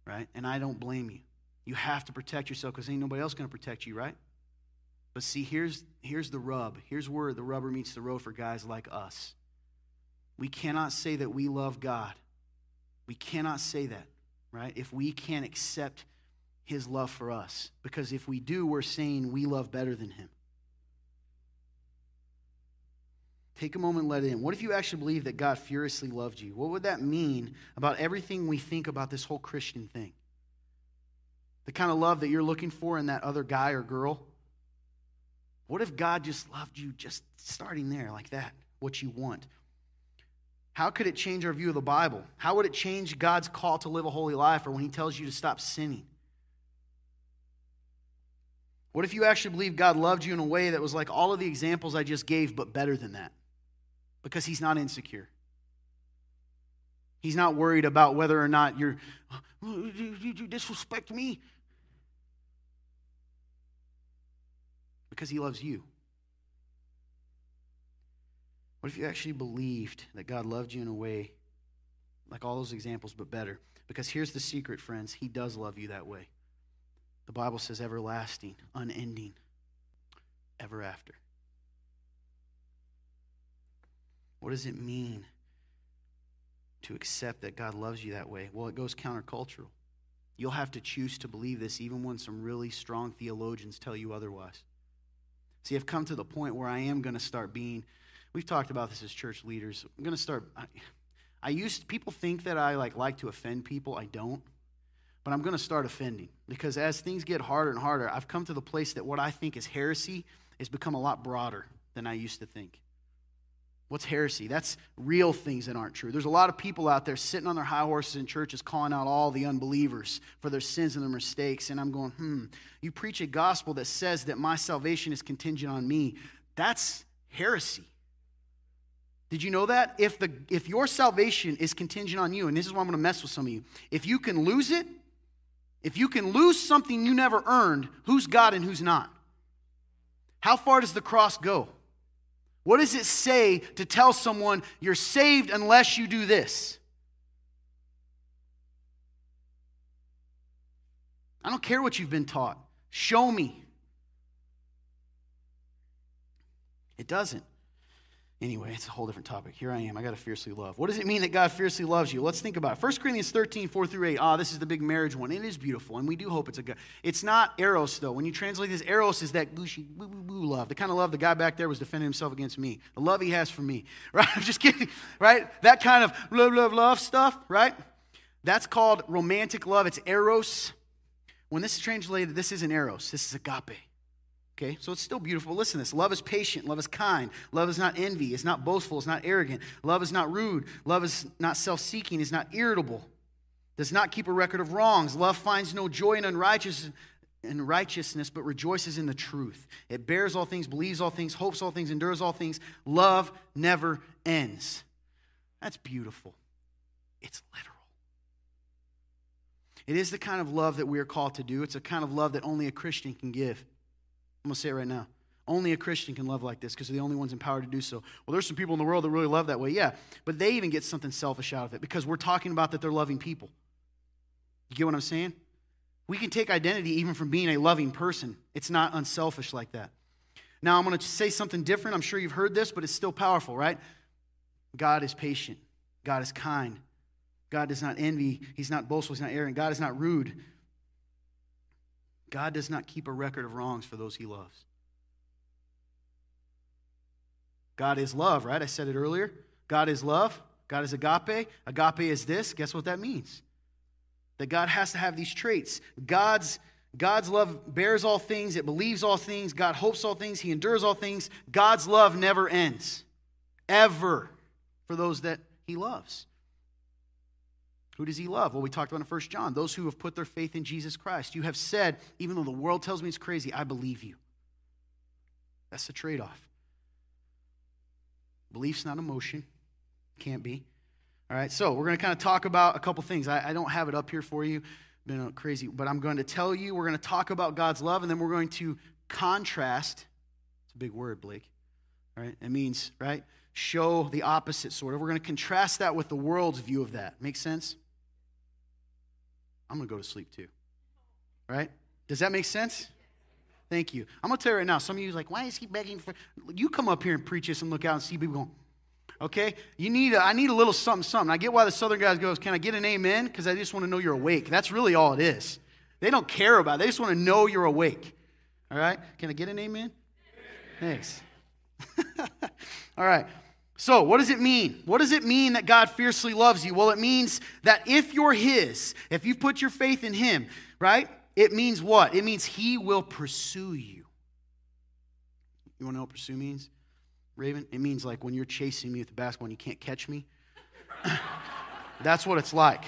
Right? And I don't blame you. You have to protect yourself because ain't nobody else going to protect you, right? But see, here's, here's the rub. Here's where the rubber meets the road for guys like us. We cannot say that we love God we cannot say that, right? If we can't accept his love for us. Because if we do, we're saying we love better than him. Take a moment and let it in. What if you actually believe that God furiously loved you? What would that mean about everything we think about this whole Christian thing? The kind of love that you're looking for in that other guy or girl? What if God just loved you just starting there like that? What you want. How could it change our view of the Bible? How would it change God's call to live a holy life or when He tells you to stop sinning? What if you actually believe God loved you in a way that was like all of the examples I just gave, but better than that? Because He's not insecure. He's not worried about whether or not you're, oh, you disrespect me. Because He loves you. What if you actually believed that God loved you in a way like all those examples, but better? Because here's the secret, friends He does love you that way. The Bible says everlasting, unending, ever after. What does it mean to accept that God loves you that way? Well, it goes countercultural. You'll have to choose to believe this even when some really strong theologians tell you otherwise. See, I've come to the point where I am going to start being We've talked about this as church leaders. I'm going to start. I, I used people think that I like like to offend people. I don't. But I'm going to start offending because as things get harder and harder, I've come to the place that what I think is heresy has become a lot broader than I used to think. What's heresy? That's real things that aren't true. There's a lot of people out there sitting on their high horses in churches calling out all the unbelievers for their sins and their mistakes. And I'm going, hmm, you preach a gospel that says that my salvation is contingent on me. That's heresy. Did you know that? If, the, if your salvation is contingent on you, and this is why I'm going to mess with some of you, if you can lose it, if you can lose something you never earned, who's God and who's not? How far does the cross go? What does it say to tell someone you're saved unless you do this? I don't care what you've been taught. Show me. It doesn't. Anyway, it's a whole different topic. Here I am. I got to fiercely love. What does it mean that God fiercely loves you? Let's think about it. 1 Corinthians 13, 4 through 8. Ah, this is the big marriage one. It is beautiful, and we do hope it's a good. It's not eros, though. When you translate this, eros is that gushy, woo woo boo love. The kind of love the guy back there was defending himself against me. The love he has for me. Right? I'm just kidding. Right? That kind of love, love, love stuff, right? That's called romantic love. It's eros. When this is translated, this isn't eros. This is agape. Okay, so it's still beautiful. Listen to this. Love is patient. Love is kind. Love is not envy. It's not boastful. It's not arrogant. Love is not rude. Love is not self seeking. It's not irritable. Does not keep a record of wrongs. Love finds no joy in unrighteousness. In righteousness, but rejoices in the truth. It bears all things, believes all things, hopes all things, endures all things. Love never ends. That's beautiful. It's literal. It is the kind of love that we are called to do. It's a kind of love that only a Christian can give. I'm going to say it right now. Only a Christian can love like this because they're the only ones empowered to do so. Well, there's some people in the world that really love that way, yeah. But they even get something selfish out of it because we're talking about that they're loving people. You get what I'm saying? We can take identity even from being a loving person. It's not unselfish like that. Now, I'm going to say something different. I'm sure you've heard this, but it's still powerful, right? God is patient. God is kind. God does not envy. He's not boastful. He's not arrogant. God is not rude. God does not keep a record of wrongs for those he loves. God is love, right? I said it earlier. God is love. God is agape. Agape is this. Guess what that means? That God has to have these traits. God's God's love bears all things, it believes all things, God hopes all things, He endures all things. God's love never ends, ever, for those that He loves. Who does He love? Well, we talked about in 1 John those who have put their faith in Jesus Christ. You have said, even though the world tells me it's crazy, I believe you. That's the trade off. Belief's not emotion, can't be. All right, so we're going to kind of talk about a couple things. I, I don't have it up here for you been crazy, but I'm going to tell you, we're going to talk about God's love, and then we're going to contrast. It's a big word, Blake. All right? It means, right? Show the opposite, sort of. We're going to contrast that with the world's view of that. Make sense? I'm going to go to sleep too. Right? Does that make sense? Thank you. I'm going to tell you right now, some of you like, why is he begging for. You come up here and preach this and look out and see people going, Okay? You need a, I need a little something, something. I get why the southern guys goes, can I get an amen? Because I just want to know you're awake. That's really all it is. They don't care about it. They just want to know you're awake. All right? Can I get an amen? Thanks. all right. So, what does it mean? What does it mean that God fiercely loves you? Well, it means that if you're His, if you've put your faith in Him, right? It means what? It means He will pursue you. You want to know what pursue means? Raven? It means like when you're chasing me with the basketball and you can't catch me. That's what it's like.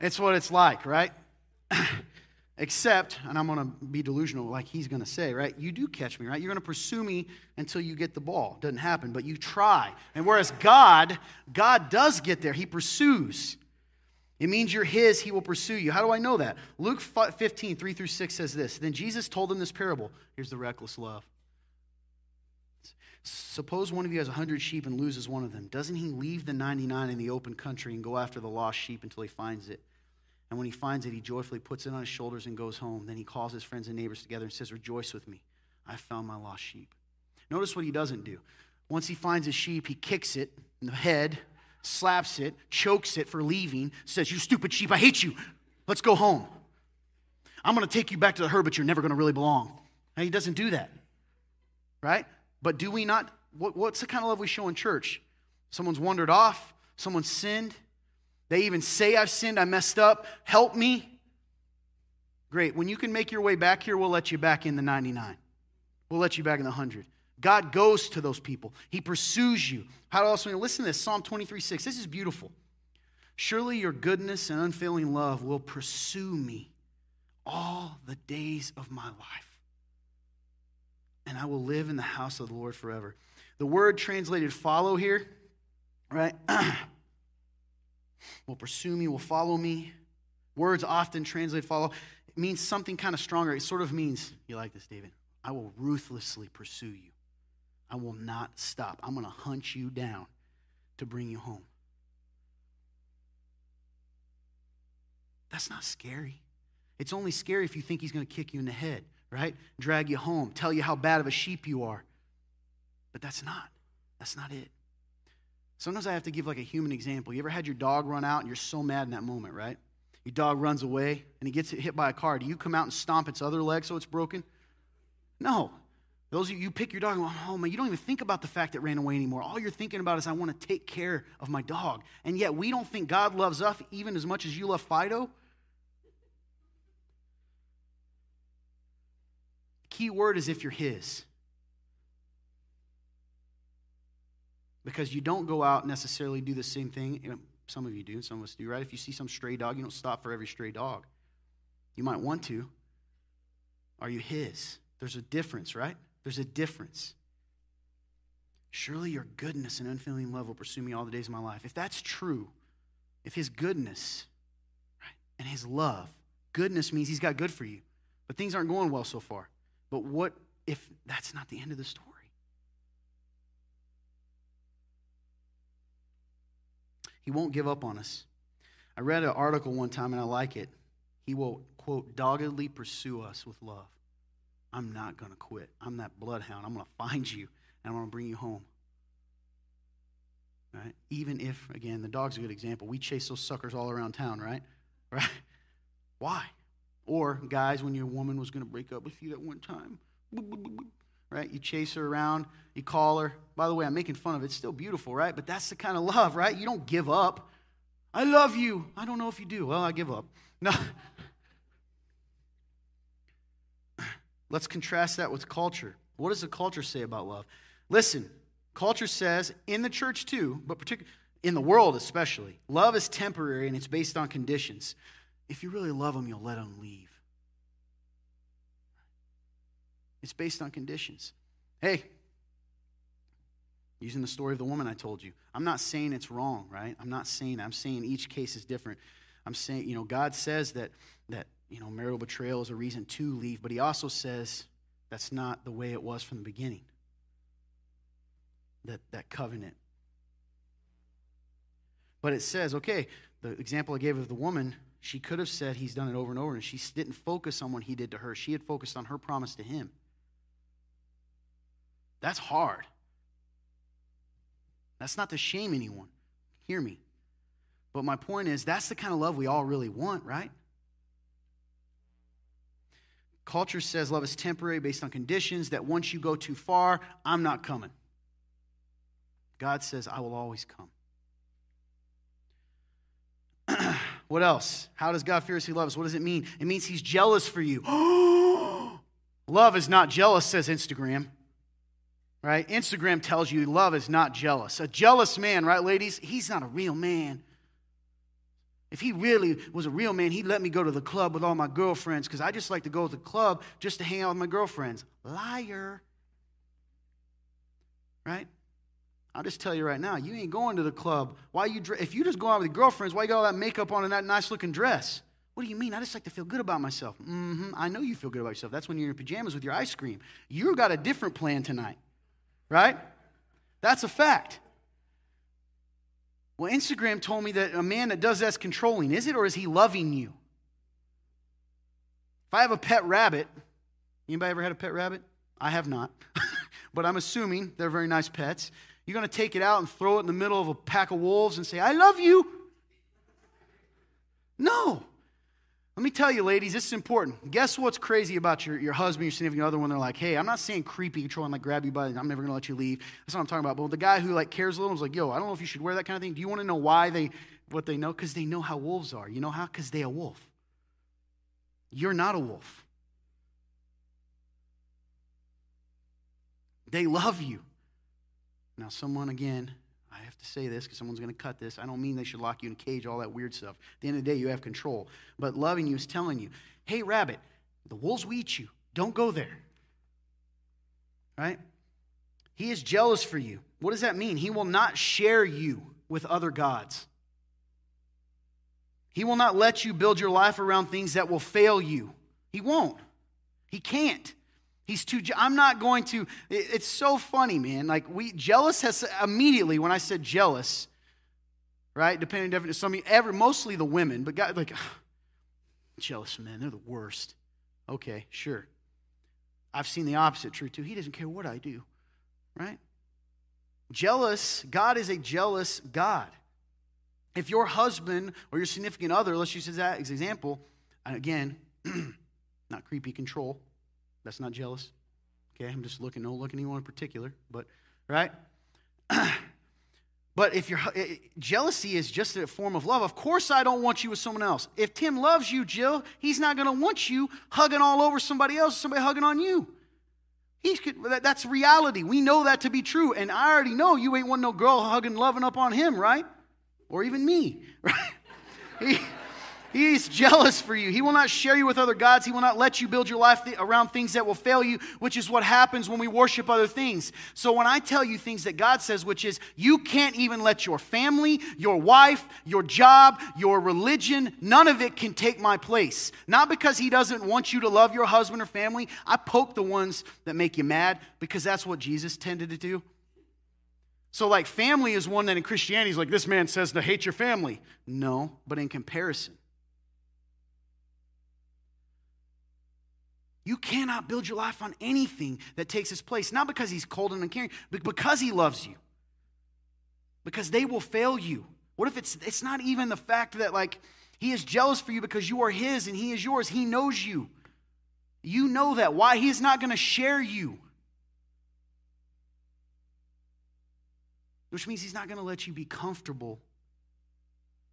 It's what it's like, right? Except, and I'm going to be delusional like he's going to say, right? You do catch me, right? You're going to pursue me until you get the ball. Doesn't happen, but you try. And whereas God, God does get there, he pursues. It means you're his, he will pursue you. How do I know that? Luke 15, 3 through 6 says this. Then Jesus told them this parable. Here's the reckless love. Suppose one of you has a hundred sheep and loses one of them. Doesn't he leave the 99 in the open country and go after the lost sheep until he finds it? And when he finds it, he joyfully puts it on his shoulders and goes home. Then he calls his friends and neighbors together and says, Rejoice with me. I found my lost sheep. Notice what he doesn't do. Once he finds his sheep, he kicks it in the head, slaps it, chokes it for leaving, says, You stupid sheep, I hate you. Let's go home. I'm going to take you back to the herd, but you're never going to really belong. And he doesn't do that. Right? But do we not? What, what's the kind of love we show in church? Someone's wandered off, someone sinned. They even say, I've sinned, I messed up, help me. Great. When you can make your way back here, we'll let you back in the 99. We'll let you back in the 100. God goes to those people, He pursues you. How else? Listen to this Psalm 23 6. This is beautiful. Surely your goodness and unfailing love will pursue me all the days of my life and I will live in the house of the Lord forever. The word translated follow here, right? will pursue me, will follow me. Words often translate follow. It means something kind of stronger. It sort of means, you like this, David? I will ruthlessly pursue you. I will not stop. I'm going to hunt you down to bring you home. That's not scary. It's only scary if you think he's going to kick you in the head right? Drag you home, tell you how bad of a sheep you are. But that's not. That's not it. Sometimes I have to give like a human example. You ever had your dog run out and you're so mad in that moment, right? Your dog runs away and he gets hit by a car. Do you come out and stomp its other leg so it's broken? No. Those of you, you pick your dog and go, oh man, you don't even think about the fact that ran away anymore. All you're thinking about is I want to take care of my dog. And yet we don't think God loves us even as much as you love Fido. key word is if you're His. Because you don't go out necessarily do the same thing. You know, some of you do, some of us do, right? If you see some stray dog, you don't stop for every stray dog. You might want to. Are you His? There's a difference, right? There's a difference. Surely your goodness and unfailing love will pursue me all the days of my life. If that's true, if His goodness right, and His love, goodness means He's got good for you, but things aren't going well so far. But what if that's not the end of the story? He won't give up on us. I read an article one time and I like it. He will, quote, doggedly pursue us with love. I'm not going to quit. I'm that bloodhound. I'm going to find you and I'm going to bring you home. Right? Even if, again, the dog's a good example. We chase those suckers all around town, right? Right? Why? Or, guys, when your woman was going to break up with you that one time, right? You chase her around, you call her. By the way, I'm making fun of it. It's still beautiful, right? But that's the kind of love, right? You don't give up. I love you. I don't know if you do. Well, I give up. No. Let's contrast that with culture. What does the culture say about love? Listen, culture says, in the church too, but particularly in the world especially, love is temporary and it's based on conditions. If you really love them, you'll let them leave. It's based on conditions. Hey, using the story of the woman I told you, I'm not saying it's wrong, right? I'm not saying. I'm saying each case is different. I'm saying, you know, God says that that you know, marital betrayal is a reason to leave, but he also says that's not the way it was from the beginning. That, that covenant. But it says, okay, the example I gave of the woman, she could have said he's done it over and over, and she didn't focus on what he did to her. She had focused on her promise to him. That's hard. That's not to shame anyone. Hear me. But my point is, that's the kind of love we all really want, right? Culture says love is temporary based on conditions, that once you go too far, I'm not coming. God says, I will always come. what else? How does God fiercely love us? What does it mean? It means He's jealous for you. love is not jealous, says Instagram. Right? Instagram tells you love is not jealous. A jealous man, right, ladies? He's not a real man. If he really was a real man, he'd let me go to the club with all my girlfriends because I just like to go to the club just to hang out with my girlfriends. Liar. Right? I'll just tell you right now, you ain't going to the club. Why you if you just go out with your girlfriends, why you got all that makeup on and that nice looking dress? What do you mean? I just like to feel good about myself. Mm-hmm. I know you feel good about yourself. That's when you're in pajamas with your ice cream. You got a different plan tonight. Right? That's a fact. Well, Instagram told me that a man that does that's controlling. Is it or is he loving you? If I have a pet rabbit, anybody ever had a pet rabbit? I have not. but I'm assuming they're very nice pets. You're going to take it out and throw it in the middle of a pack of wolves and say, I love you. No. Let me tell you, ladies, this is important. Guess what's crazy about your, your husband, your significant other, when they're like, hey, I'm not saying creepy, controlling, like grab you by, I'm never gonna let you leave. That's what I'm talking about. But the guy who like cares a little is like, yo, I don't know if you should wear that kind of thing. Do you want to know why they, what they know? Because they know how wolves are. You know how? Because they a wolf. You're not a wolf. They love you. Now, someone, again, to say this because someone's going to cut this. I don't mean they should lock you in a cage, all that weird stuff. At the end of the day, you have control. But loving you is telling you, hey, rabbit, the wolves will eat you. Don't go there. Right? He is jealous for you. What does that mean? He will not share you with other gods. He will not let you build your life around things that will fail you. He won't. He can't. He's too, I'm not going to, it's so funny, man. Like, we, jealous has, immediately when I said jealous, right, depending on some, every, mostly the women, but God, like, jealous men, they're the worst. Okay, sure. I've seen the opposite true too. He doesn't care what I do, right? Jealous, God is a jealous God. If your husband or your significant other, let's use that example, and again, not creepy control, that's not jealous. Okay, I'm just looking, no looking anyone in particular, but right? but if you're eh, jealousy is just a form of love, of course I don't want you with someone else. If Tim loves you, Jill, he's not going to want you hugging all over somebody else, somebody hugging on you. He's, that's reality. We know that to be true. And I already know you ain't want no girl hugging, loving up on him, right? Or even me, right? He's jealous for you. He will not share you with other gods. He will not let you build your life th- around things that will fail you, which is what happens when we worship other things. So when I tell you things that God says, which is you can't even let your family, your wife, your job, your religion, none of it can take my place. Not because He doesn't want you to love your husband or family. I poke the ones that make you mad because that's what Jesus tended to do. So, like, family is one that in Christianity is like, this man says to hate your family. No, but in comparison, You cannot build your life on anything that takes his place, not because he's cold and uncaring, but because he loves you. Because they will fail you. What if it's it's not even the fact that like he is jealous for you because you are his and he is yours. He knows you. You know that. Why? He's not going to share you. Which means he's not going to let you be comfortable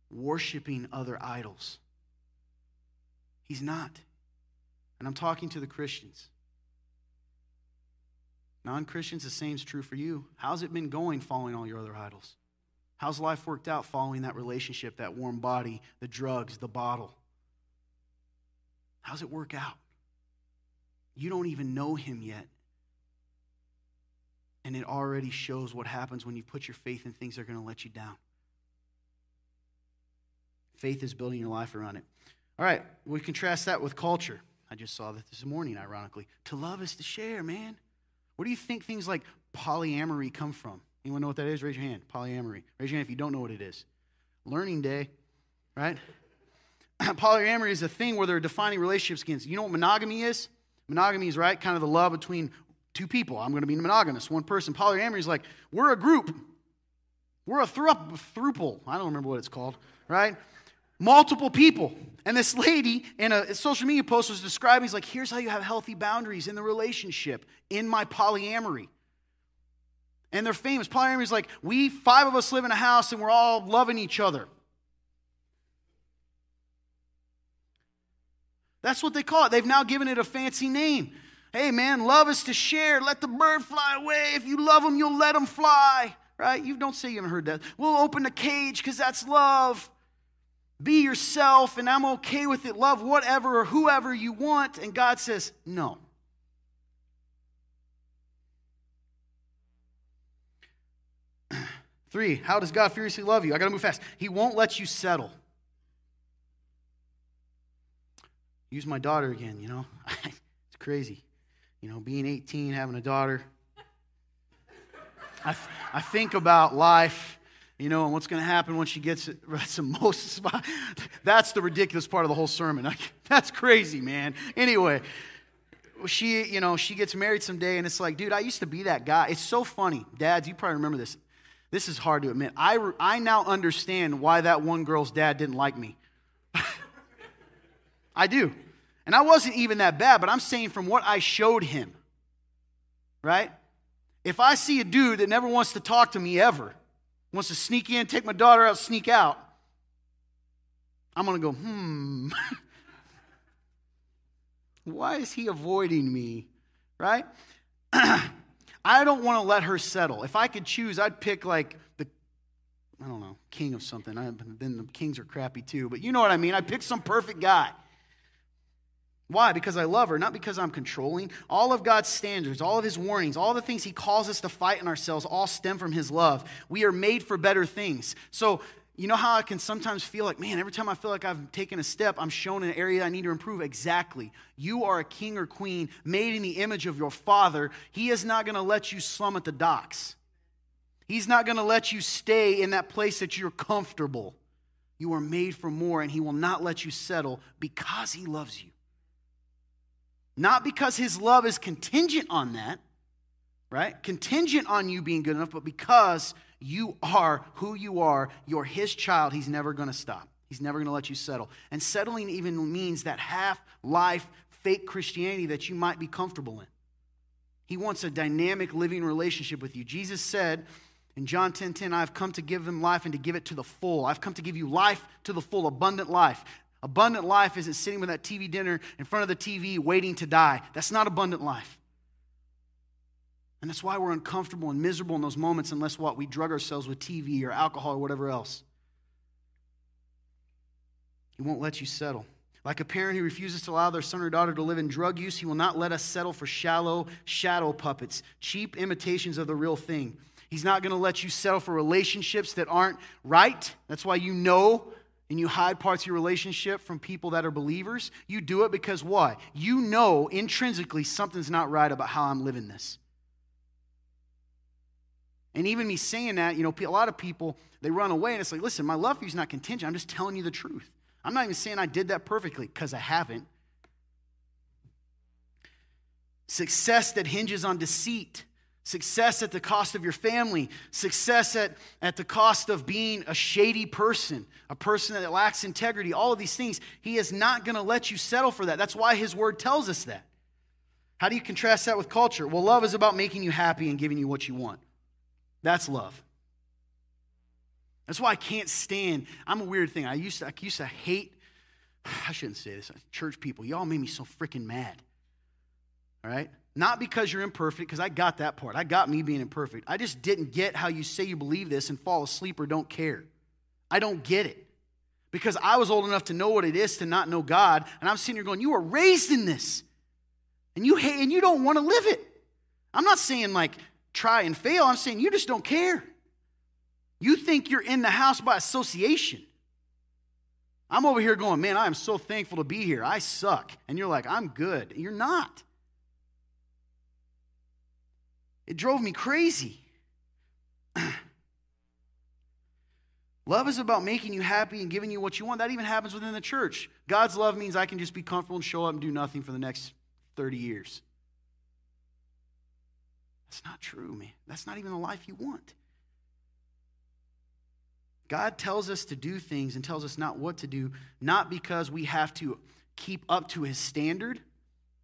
worshiping other idols. He's not. And I'm talking to the Christians. Non Christians, the same is true for you. How's it been going following all your other idols? How's life worked out following that relationship, that warm body, the drugs, the bottle? How's it work out? You don't even know him yet. And it already shows what happens when you put your faith in things that are going to let you down. Faith is building your life around it. All right, we contrast that with culture. I just saw that this morning, ironically. To love is to share, man. Where do you think things like polyamory come from? Anyone know what that is? Raise your hand. Polyamory. Raise your hand if you don't know what it is. Learning day, right? polyamory is a thing where they're defining relationships against. You know what monogamy is? Monogamy is, right, kind of the love between two people. I'm going to be monogamous, one person. Polyamory is like, we're a group. We're a thruple. I don't remember what it's called, right? Multiple people. And this lady in a social media post was describing, he's like, here's how you have healthy boundaries in the relationship in my polyamory. And they're famous. Polyamory is like, we, five of us live in a house and we're all loving each other. That's what they call it. They've now given it a fancy name. Hey, man, love is to share. Let the bird fly away. If you love them, you'll let them fly. Right? You don't say you haven't heard that. We'll open the cage because that's love. Be yourself, and I'm okay with it. Love whatever or whoever you want. And God says, no. Three, how does God furiously love you? I got to move fast. He won't let you settle. Use my daughter again, you know. it's crazy. You know, being 18, having a daughter. I, th- I think about life you know, and what's going to happen when she gets it? The most, that's the ridiculous part of the whole sermon. That's crazy, man. Anyway, she, you know, she gets married someday, and it's like, dude, I used to be that guy. It's so funny. Dads, you probably remember this. This is hard to admit. I, I now understand why that one girl's dad didn't like me. I do. And I wasn't even that bad, but I'm saying from what I showed him, right? If I see a dude that never wants to talk to me ever, wants to sneak in, take my daughter out, sneak out, I'm going to go, hmm. Why is he avoiding me? Right? I don't want to let her settle. If I could choose, I'd pick like the, I don't know, king of something. I, then the kings are crappy too, but you know what I mean. I'd pick some perfect guy. Why? Because I love her, not because I'm controlling. All of God's standards, all of His warnings, all the things He calls us to fight in ourselves all stem from His love. We are made for better things. So, you know how I can sometimes feel like, man, every time I feel like I've taken a step, I'm shown an area I need to improve? Exactly. You are a king or queen made in the image of your Father. He is not going to let you slum at the docks, He's not going to let you stay in that place that you're comfortable. You are made for more, and He will not let you settle because He loves you. Not because his love is contingent on that, right? Contingent on you being good enough, but because you are who you are, you're his child, he's never going to stop. He's never going to let you settle. And settling even means that half life fake Christianity that you might be comfortable in. He wants a dynamic living relationship with you. Jesus said in John 10:10, 10, 10, I've come to give them life and to give it to the full. I've come to give you life to the full, abundant life. Abundant life isn't sitting with that TV dinner in front of the TV waiting to die. That's not abundant life. And that's why we're uncomfortable and miserable in those moments unless what? We drug ourselves with TV or alcohol or whatever else. He won't let you settle. Like a parent who refuses to allow their son or daughter to live in drug use, he will not let us settle for shallow shadow puppets, cheap imitations of the real thing. He's not going to let you settle for relationships that aren't right. That's why you know and you hide parts of your relationship from people that are believers. You do it because why? You know intrinsically something's not right about how I'm living this. And even me saying that, you know, a lot of people, they run away and it's like, listen, my love for you is not contingent. I'm just telling you the truth. I'm not even saying I did that perfectly because I haven't. Success that hinges on deceit, success at the cost of your family, success at, at the cost of being a shady person, a person that lacks integrity, all of these things, he is not going to let you settle for that. That's why his word tells us that. How do you contrast that with culture? Well, love is about making you happy and giving you what you want. That's love. That's why I can't stand. I'm a weird thing. I used to, I used to hate. I shouldn't say this. Church people, y'all made me so freaking mad. All right, not because you're imperfect, because I got that part. I got me being imperfect. I just didn't get how you say you believe this and fall asleep or don't care. I don't get it because I was old enough to know what it is to not know God, and I'm sitting here going, "You were raised in this, and you hate, and you don't want to live it." I'm not saying like try and fail. I'm saying you just don't care. You think you're in the house by association. I'm over here going, man, I am so thankful to be here. I suck. And you're like, I'm good. You're not. It drove me crazy. love is about making you happy and giving you what you want. That even happens within the church. God's love means I can just be comfortable and show up and do nothing for the next 30 years. That's not true, man. That's not even the life you want. God tells us to do things and tells us not what to do, not because we have to keep up to his standard.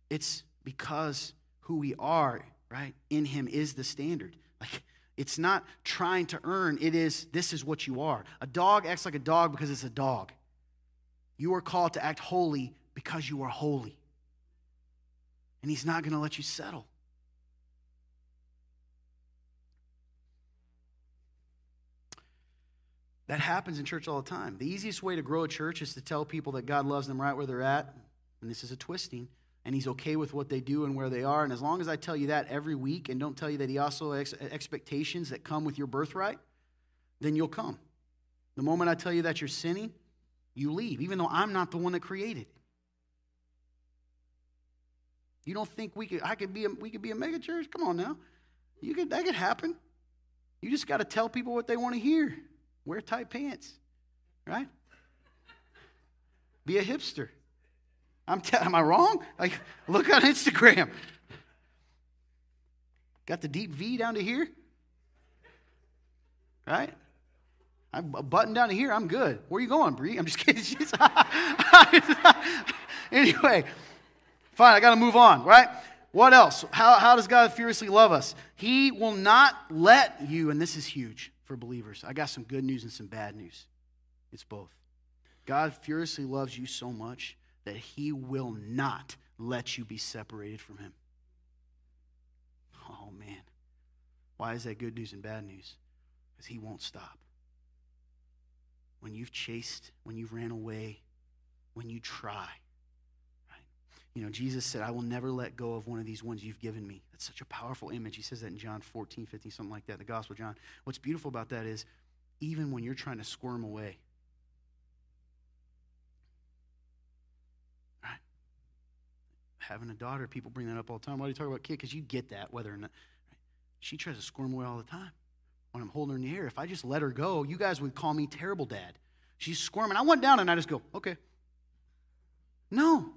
It's because who we are, right, in him is the standard. Like, it's not trying to earn, it is, this is what you are. A dog acts like a dog because it's a dog. You are called to act holy because you are holy. And he's not going to let you settle. That happens in church all the time. The easiest way to grow a church is to tell people that God loves them right where they're at, and this is a twisting, and He's okay with what they do and where they are. And as long as I tell you that every week and don't tell you that He also has expectations that come with your birthright, then you'll come. The moment I tell you that you're sinning, you leave, even though I'm not the one that created You don't think we could I could be a, we could be a mega church? Come on now. You could that could happen. You just got to tell people what they want to hear. Wear tight pants, right? Be a hipster. I'm t- am I wrong? Like, look on Instagram. Got the deep V down to here, right? I'm a button down to here. I'm good. Where are you going, Bree? I'm just kidding. anyway, fine. I got to move on, right? What else? How, how does God furiously love us? He will not let you, and this is huge for believers. I got some good news and some bad news. It's both. God furiously loves you so much that he will not let you be separated from him. Oh, man. Why is that good news and bad news? Because he won't stop. When you've chased, when you've ran away, when you try, you know, Jesus said, I will never let go of one of these ones you've given me. That's such a powerful image. He says that in John 14, 15, something like that, the Gospel of John. What's beautiful about that is even when you're trying to squirm away, Having a daughter, people bring that up all the time. Why do you talk about kid? Because you get that, whether or not. Right? She tries to squirm away all the time when I'm holding her in the air. If I just let her go, you guys would call me terrible dad. She's squirming. I went down and I just go, okay. No,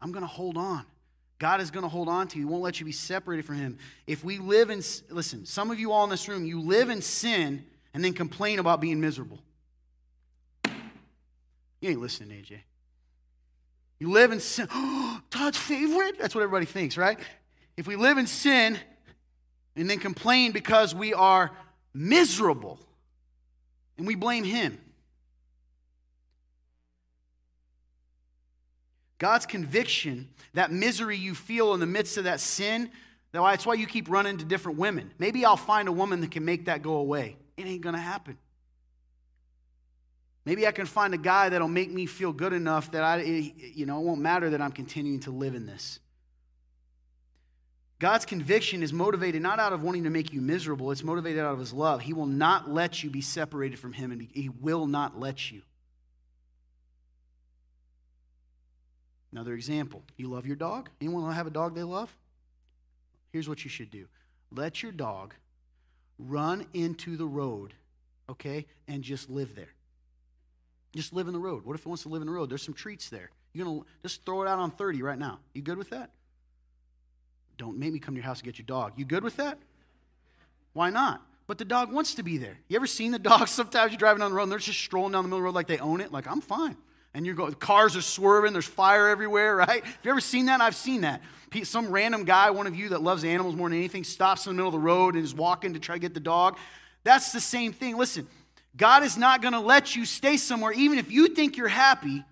I'm going to hold on. God is going to hold on to you. He won't let you be separated from Him. If we live in, listen, some of you all in this room, you live in sin and then complain about being miserable. You ain't listening, AJ. You live in sin. Todd's favorite? That's what everybody thinks, right? If we live in sin and then complain because we are miserable and we blame Him, God's conviction, that misery you feel in the midst of that sin, that's why you keep running to different women. Maybe I'll find a woman that can make that go away. It ain't going to happen. Maybe I can find a guy that'll make me feel good enough that I, you know, it won't matter that I'm continuing to live in this. God's conviction is motivated not out of wanting to make you miserable, it's motivated out of his love. He will not let you be separated from him, and he will not let you. Another example you love your dog? Anyone have a dog they love? Here's what you should do let your dog run into the road, okay, and just live there. Just live in the road. What if it wants to live in the road? There's some treats there. You're going to just throw it out on 30 right now. You good with that? Don't make me come to your house and get your dog. You good with that? Why not? But the dog wants to be there. You ever seen the dog? Sometimes you're driving down the road and they're just strolling down the middle of the road like they own it. Like, I'm fine. And you're going, cars are swerving, there's fire everywhere, right? Have you ever seen that? I've seen that. Some random guy, one of you that loves animals more than anything, stops in the middle of the road and is walking to try to get the dog. That's the same thing. Listen, God is not going to let you stay somewhere, even if you think you're happy,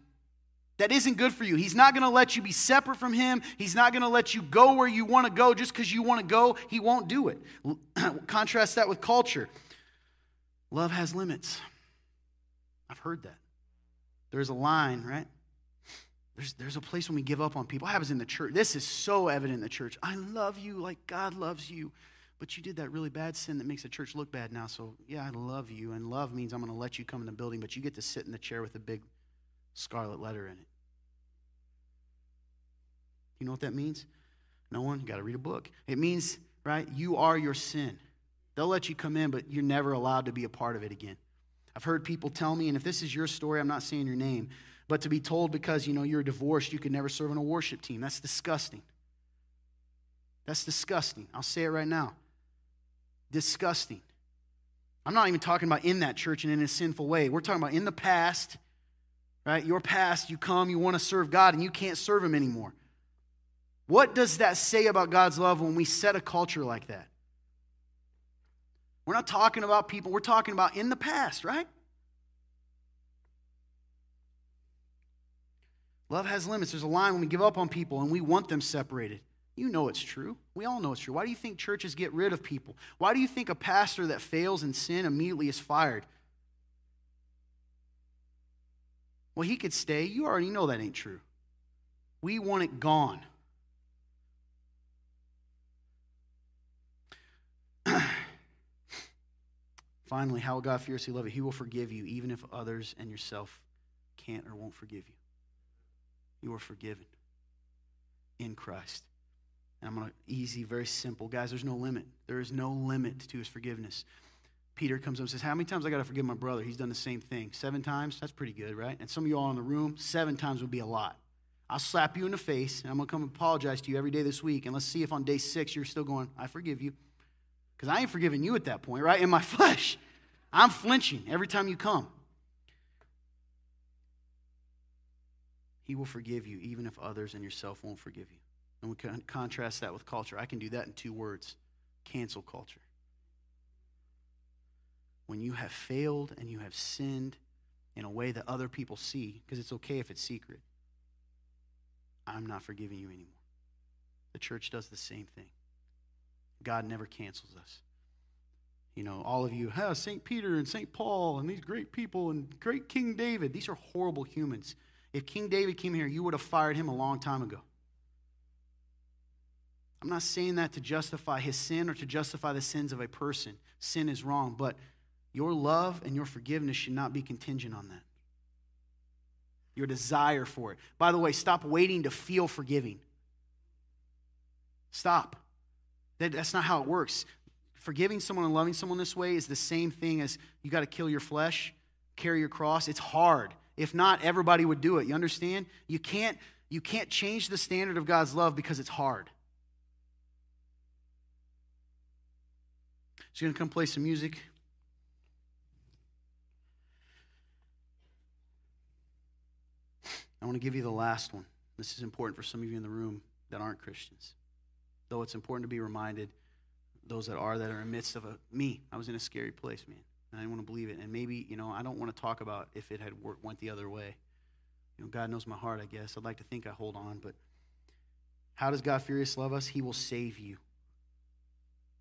that isn't good for you. He's not going to let you be separate from Him. He's not going to let you go where you want to go just because you want to go. He won't do it. Contrast that with culture. Love has limits. I've heard that. There's a line, right? There's, there's a place when we give up on people. What happens in the church? This is so evident in the church. I love you like God loves you, but you did that really bad sin that makes the church look bad now. So, yeah, I love you. And love means I'm going to let you come in the building, but you get to sit in the chair with a big scarlet letter in it. You know what that means? No one? Got to read a book. It means, right, you are your sin. They'll let you come in, but you're never allowed to be a part of it again. I've heard people tell me, and if this is your story, I'm not saying your name, but to be told because, you know, you're divorced, you could never serve on a worship team. That's disgusting. That's disgusting. I'll say it right now. Disgusting. I'm not even talking about in that church and in a sinful way. We're talking about in the past, right? Your past, you come, you want to serve God, and you can't serve Him anymore. What does that say about God's love when we set a culture like that? We're not talking about people, we're talking about in the past, right? Love has limits. There's a line when we give up on people and we want them separated. You know it's true. We all know it's true. Why do you think churches get rid of people? Why do you think a pastor that fails in sin immediately is fired? Well, he could stay. You already know that ain't true. We want it gone. Finally, how will God fiercely love you? He will forgive you, even if others and yourself can't or won't forgive you. You are forgiven in Christ. And I'm going to, easy, very simple. Guys, there's no limit. There is no limit to his forgiveness. Peter comes up and says, How many times I got to forgive my brother? He's done the same thing. Seven times? That's pretty good, right? And some of you all in the room, seven times would be a lot. I'll slap you in the face, and I'm going to come apologize to you every day this week. And let's see if on day six you're still going, I forgive you. Because I ain't forgiving you at that point, right? In my flesh. I'm flinching every time you come. He will forgive you, even if others and yourself won't forgive you. And we can contrast that with culture. I can do that in two words cancel culture. When you have failed and you have sinned in a way that other people see, because it's okay if it's secret, I'm not forgiving you anymore. The church does the same thing. God never cancels us. You know, all of you, huh, St. Peter and St. Paul and these great people and great King David, these are horrible humans. If King David came here, you would have fired him a long time ago. I'm not saying that to justify his sin or to justify the sins of a person. Sin is wrong, but your love and your forgiveness should not be contingent on that. Your desire for it. By the way, stop waiting to feel forgiving. Stop. That, that's not how it works. Forgiving someone and loving someone this way is the same thing as you got to kill your flesh, carry your cross. It's hard. If not, everybody would do it. You understand? You can't, you can't change the standard of God's love because it's hard. She's going to come play some music. I want to give you the last one. This is important for some of you in the room that aren't Christians. Though it's important to be reminded, those that are that are in the midst of a me. I was in a scary place, man, and I didn't want to believe it. And maybe you know I don't want to talk about if it had worked, went the other way. You know, God knows my heart. I guess I'd like to think I hold on, but how does God furious love us? He will save you.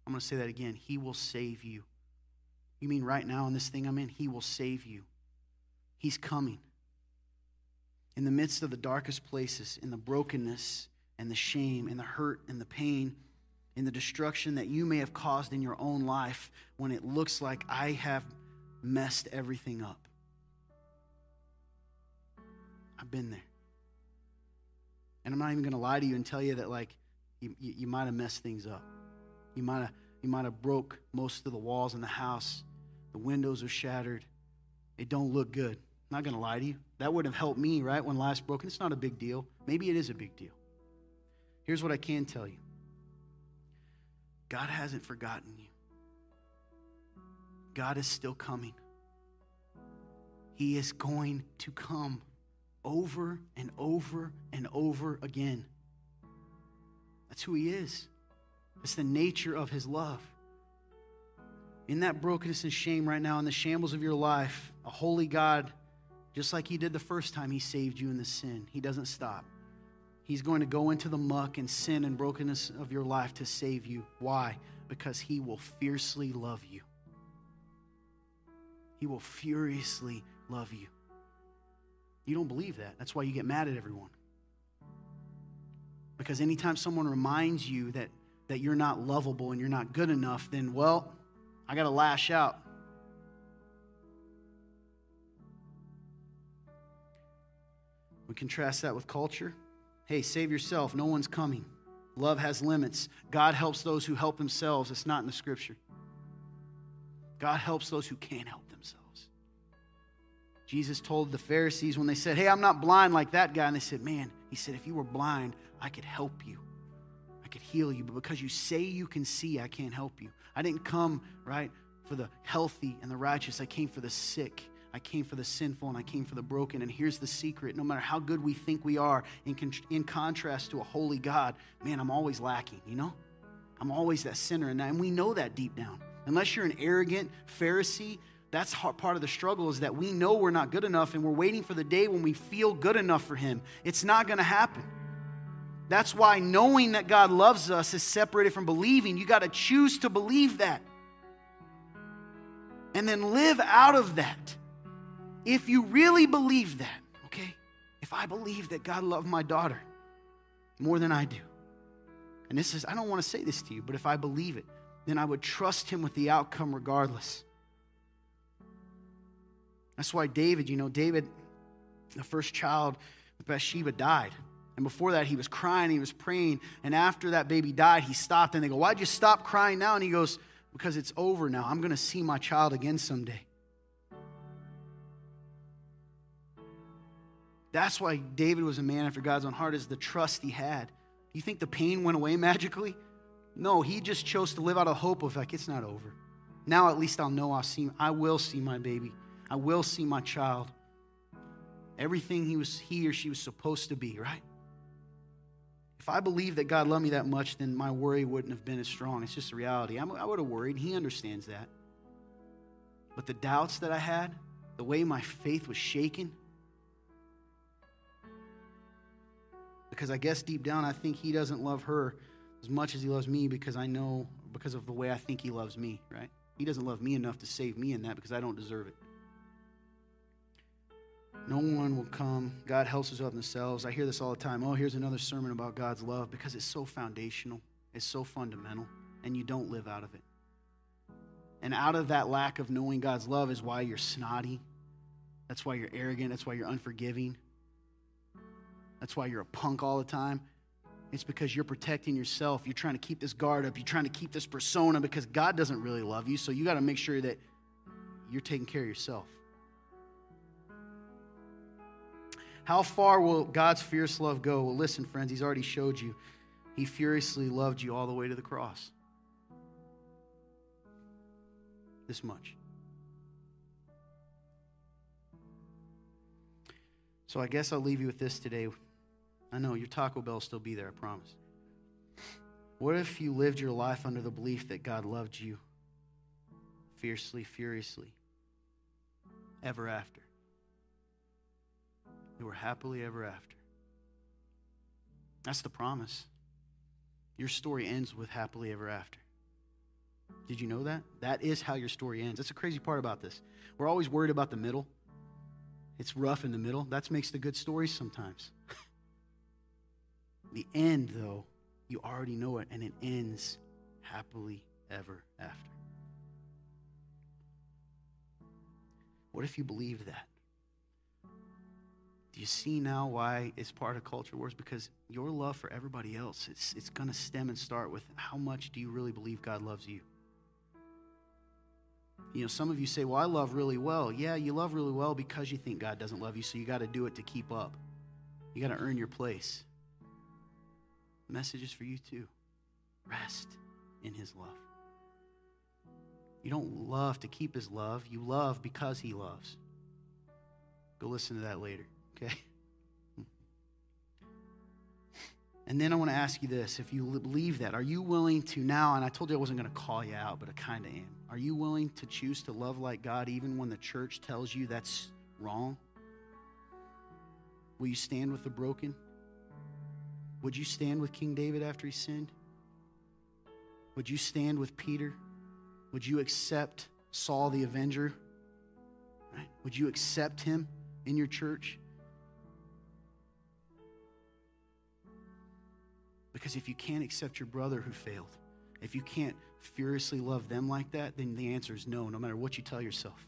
I'm going to say that again. He will save you. You mean right now in this thing I'm in? He will save you. He's coming. In the midst of the darkest places, in the brokenness and the shame and the hurt and the pain, in the destruction that you may have caused in your own life when it looks like I have messed everything up. I've been there. And I'm not even going to lie to you and tell you that, like, you, you, you might have messed things up. You might have you might have broke most of the walls in the house. The windows are shattered. It don't look good. I'm not to lie to you. That wouldn't have helped me, right, when life's broken. It's not a big deal. Maybe it is a big deal. Here's what I can tell you God hasn't forgotten you, God is still coming. He is going to come over and over and over again. That's who He is. It's the nature of His love. In that brokenness and shame right now, in the shambles of your life, a holy God, just like He did the first time He saved you in the sin, He doesn't stop. He's going to go into the muck and sin and brokenness of your life to save you. Why? Because He will fiercely love you. He will furiously love you. You don't believe that. That's why you get mad at everyone. Because anytime someone reminds you that, that you're not lovable and you're not good enough, then, well, I got to lash out. We contrast that with culture. Hey, save yourself. No one's coming. Love has limits. God helps those who help themselves. It's not in the scripture. God helps those who can't help themselves. Jesus told the Pharisees when they said, Hey, I'm not blind like that guy. And they said, Man, he said, if you were blind, I could help you. Could heal you. But because you say you can see, I can't help you. I didn't come, right, for the healthy and the righteous. I came for the sick. I came for the sinful and I came for the broken. And here's the secret no matter how good we think we are, in, con- in contrast to a holy God, man, I'm always lacking, you know? I'm always that sinner. And, and we know that deep down. Unless you're an arrogant Pharisee, that's part of the struggle is that we know we're not good enough and we're waiting for the day when we feel good enough for Him. It's not going to happen. That's why knowing that God loves us is separated from believing. You got to choose to believe that. And then live out of that. If you really believe that, okay? If I believe that God loved my daughter more than I do, and this is, I don't want to say this to you, but if I believe it, then I would trust Him with the outcome regardless. That's why David, you know, David, the first child with Bathsheba, died. And before that, he was crying, he was praying. And after that baby died, he stopped and they go, Why'd you stop crying now? And he goes, Because it's over now. I'm going to see my child again someday. That's why David was a man after God's own heart, is the trust he had. You think the pain went away magically? No, he just chose to live out of hope of like, it's not over. Now at least I'll know I'll see, I will see my baby. I will see my child. Everything he was he or she was supposed to be, right? If I believed that God loved me that much, then my worry wouldn't have been as strong. It's just a reality. I'm, I would have worried. He understands that. But the doubts that I had, the way my faith was shaken, because I guess deep down I think he doesn't love her as much as he loves me because I know, because of the way I think he loves me, right? He doesn't love me enough to save me in that because I don't deserve it. No one will come. God helps us up themselves. I hear this all the time. Oh, here's another sermon about God's love because it's so foundational, it's so fundamental, and you don't live out of it. And out of that lack of knowing God's love is why you're snotty. That's why you're arrogant. That's why you're unforgiving. That's why you're a punk all the time. It's because you're protecting yourself. You're trying to keep this guard up. You're trying to keep this persona because God doesn't really love you. So you got to make sure that you're taking care of yourself. How far will God's fierce love go? Well, listen, friends, He's already showed you. He furiously loved you all the way to the cross. This much. So I guess I'll leave you with this today. I know your Taco Bell will still be there, I promise. What if you lived your life under the belief that God loved you fiercely, furiously, ever after? Were happily ever after. That's the promise. Your story ends with happily ever after. Did you know that? That is how your story ends. That's the crazy part about this. We're always worried about the middle. It's rough in the middle. That makes the good stories sometimes. the end, though, you already know it, and it ends happily ever after. What if you believe that? Do you see now why it's part of culture wars? Because your love for everybody else, it's, it's going to stem and start with how much do you really believe God loves you? You know, some of you say, Well, I love really well. Yeah, you love really well because you think God doesn't love you, so you got to do it to keep up. You got to earn your place. Message is for you too. Rest in His love. You don't love to keep His love, you love because He loves. Go listen to that later. Okay? And then I want to ask you this if you believe that, are you willing to now, and I told you I wasn't going to call you out, but I kind of am. Are you willing to choose to love like God even when the church tells you that's wrong? Will you stand with the broken? Would you stand with King David after he sinned? Would you stand with Peter? Would you accept Saul the Avenger? Right? Would you accept him in your church? Because if you can't accept your brother who failed, if you can't furiously love them like that, then the answer is no, no matter what you tell yourself.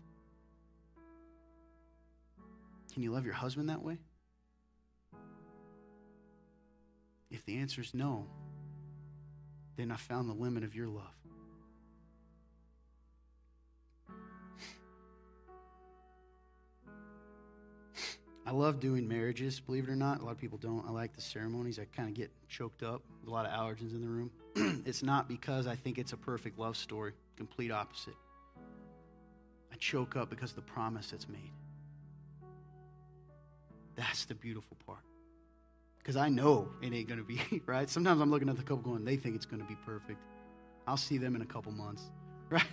Can you love your husband that way? If the answer is no, then I found the limit of your love. I love doing marriages, believe it or not. A lot of people don't. I like the ceremonies. I kind of get choked up with a lot of allergens in the room. it's not because I think it's a perfect love story, complete opposite. I choke up because of the promise that's made. That's the beautiful part. Because I know it ain't going to be, right? Sometimes I'm looking at the couple going, they think it's going to be perfect. I'll see them in a couple months, right?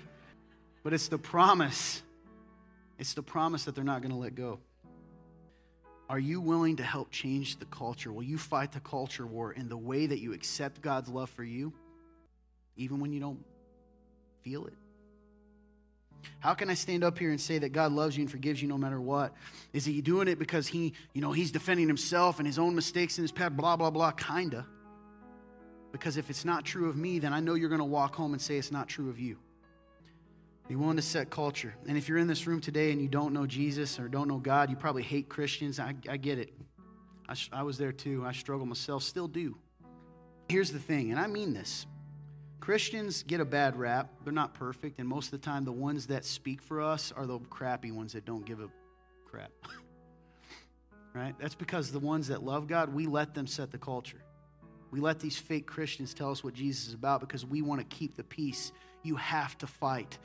But it's the promise. It's the promise that they're not going to let go. Are you willing to help change the culture? Will you fight the culture war in the way that you accept God's love for you, even when you don't feel it? How can I stand up here and say that God loves you and forgives you no matter what? Is he doing it because he, you know, he's defending himself and his own mistakes in his past, blah, blah, blah, kinda? Because if it's not true of me, then I know you're to walk home and say it's not true of you. Be willing to set culture. And if you're in this room today and you don't know Jesus or don't know God, you probably hate Christians. I, I get it. I, I was there too. I struggle myself, still do. Here's the thing, and I mean this Christians get a bad rap. They're not perfect, and most of the time, the ones that speak for us are the crappy ones that don't give a crap. right? That's because the ones that love God, we let them set the culture. We let these fake Christians tell us what Jesus is about because we want to keep the peace. You have to fight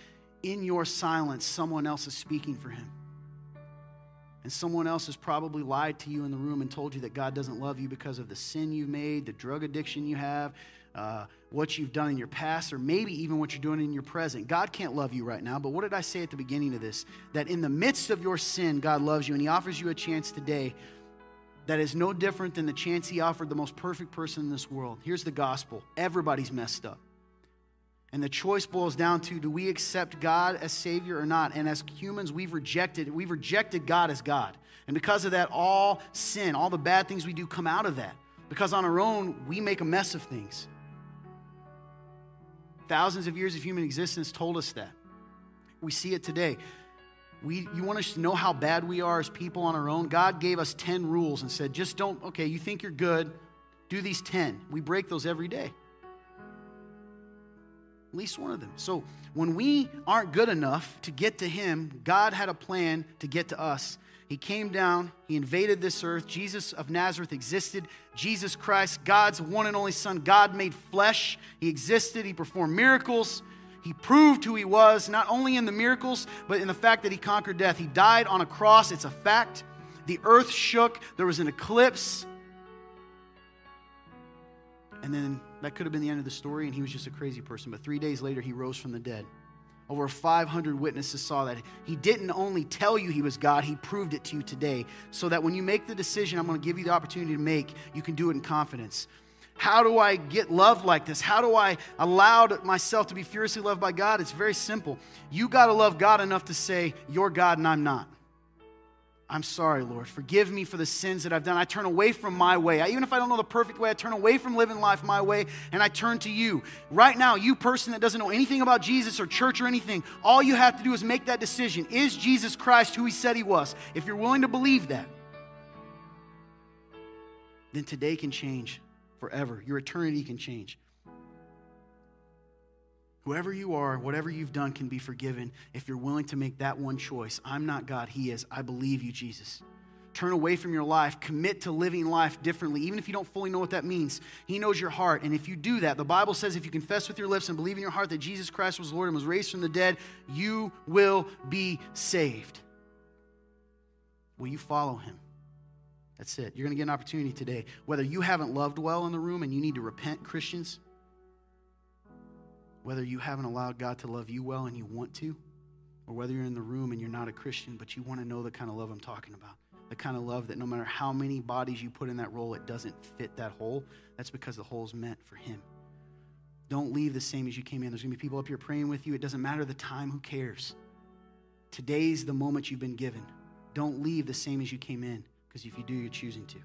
in your silence, someone else is speaking for him. And someone else has probably lied to you in the room and told you that God doesn't love you because of the sin you've made, the drug addiction you have, uh, what you've done in your past, or maybe even what you're doing in your present. God can't love you right now, but what did I say at the beginning of this? That in the midst of your sin, God loves you, and He offers you a chance today that is no different than the chance He offered the most perfect person in this world. Here's the gospel everybody's messed up. And the choice boils down to do we accept God as Savior or not? And as humans, we've rejected, we've rejected God as God. And because of that, all sin, all the bad things we do come out of that. Because on our own, we make a mess of things. Thousands of years of human existence told us that. We see it today. We, you want us to know how bad we are as people on our own? God gave us 10 rules and said, just don't, okay, you think you're good, do these 10. We break those every day. At least one of them. So when we aren't good enough to get to Him, God had a plan to get to us. He came down, He invaded this earth. Jesus of Nazareth existed. Jesus Christ, God's one and only Son, God made flesh. He existed, He performed miracles. He proved who He was, not only in the miracles, but in the fact that He conquered death. He died on a cross, it's a fact. The earth shook, there was an eclipse. And then that could have been the end of the story, and he was just a crazy person. But three days later, he rose from the dead. Over 500 witnesses saw that. He didn't only tell you he was God, he proved it to you today. So that when you make the decision, I'm going to give you the opportunity to make, you can do it in confidence. How do I get loved like this? How do I allow myself to be furiously loved by God? It's very simple. You got to love God enough to say, You're God and I'm not. I'm sorry, Lord. Forgive me for the sins that I've done. I turn away from my way. I, even if I don't know the perfect way, I turn away from living life my way and I turn to you. Right now, you person that doesn't know anything about Jesus or church or anything, all you have to do is make that decision. Is Jesus Christ who he said he was? If you're willing to believe that, then today can change forever. Your eternity can change. Whoever you are, whatever you've done can be forgiven if you're willing to make that one choice. I'm not God, He is. I believe you, Jesus. Turn away from your life, commit to living life differently, even if you don't fully know what that means. He knows your heart. And if you do that, the Bible says if you confess with your lips and believe in your heart that Jesus Christ was Lord and was raised from the dead, you will be saved. Will you follow Him? That's it. You're going to get an opportunity today. Whether you haven't loved well in the room and you need to repent, Christians, whether you haven't allowed God to love you well and you want to, or whether you're in the room and you're not a Christian, but you want to know the kind of love I'm talking about. The kind of love that no matter how many bodies you put in that role, it doesn't fit that hole. That's because the hole's meant for Him. Don't leave the same as you came in. There's going to be people up here praying with you. It doesn't matter the time, who cares? Today's the moment you've been given. Don't leave the same as you came in, because if you do, you're choosing to.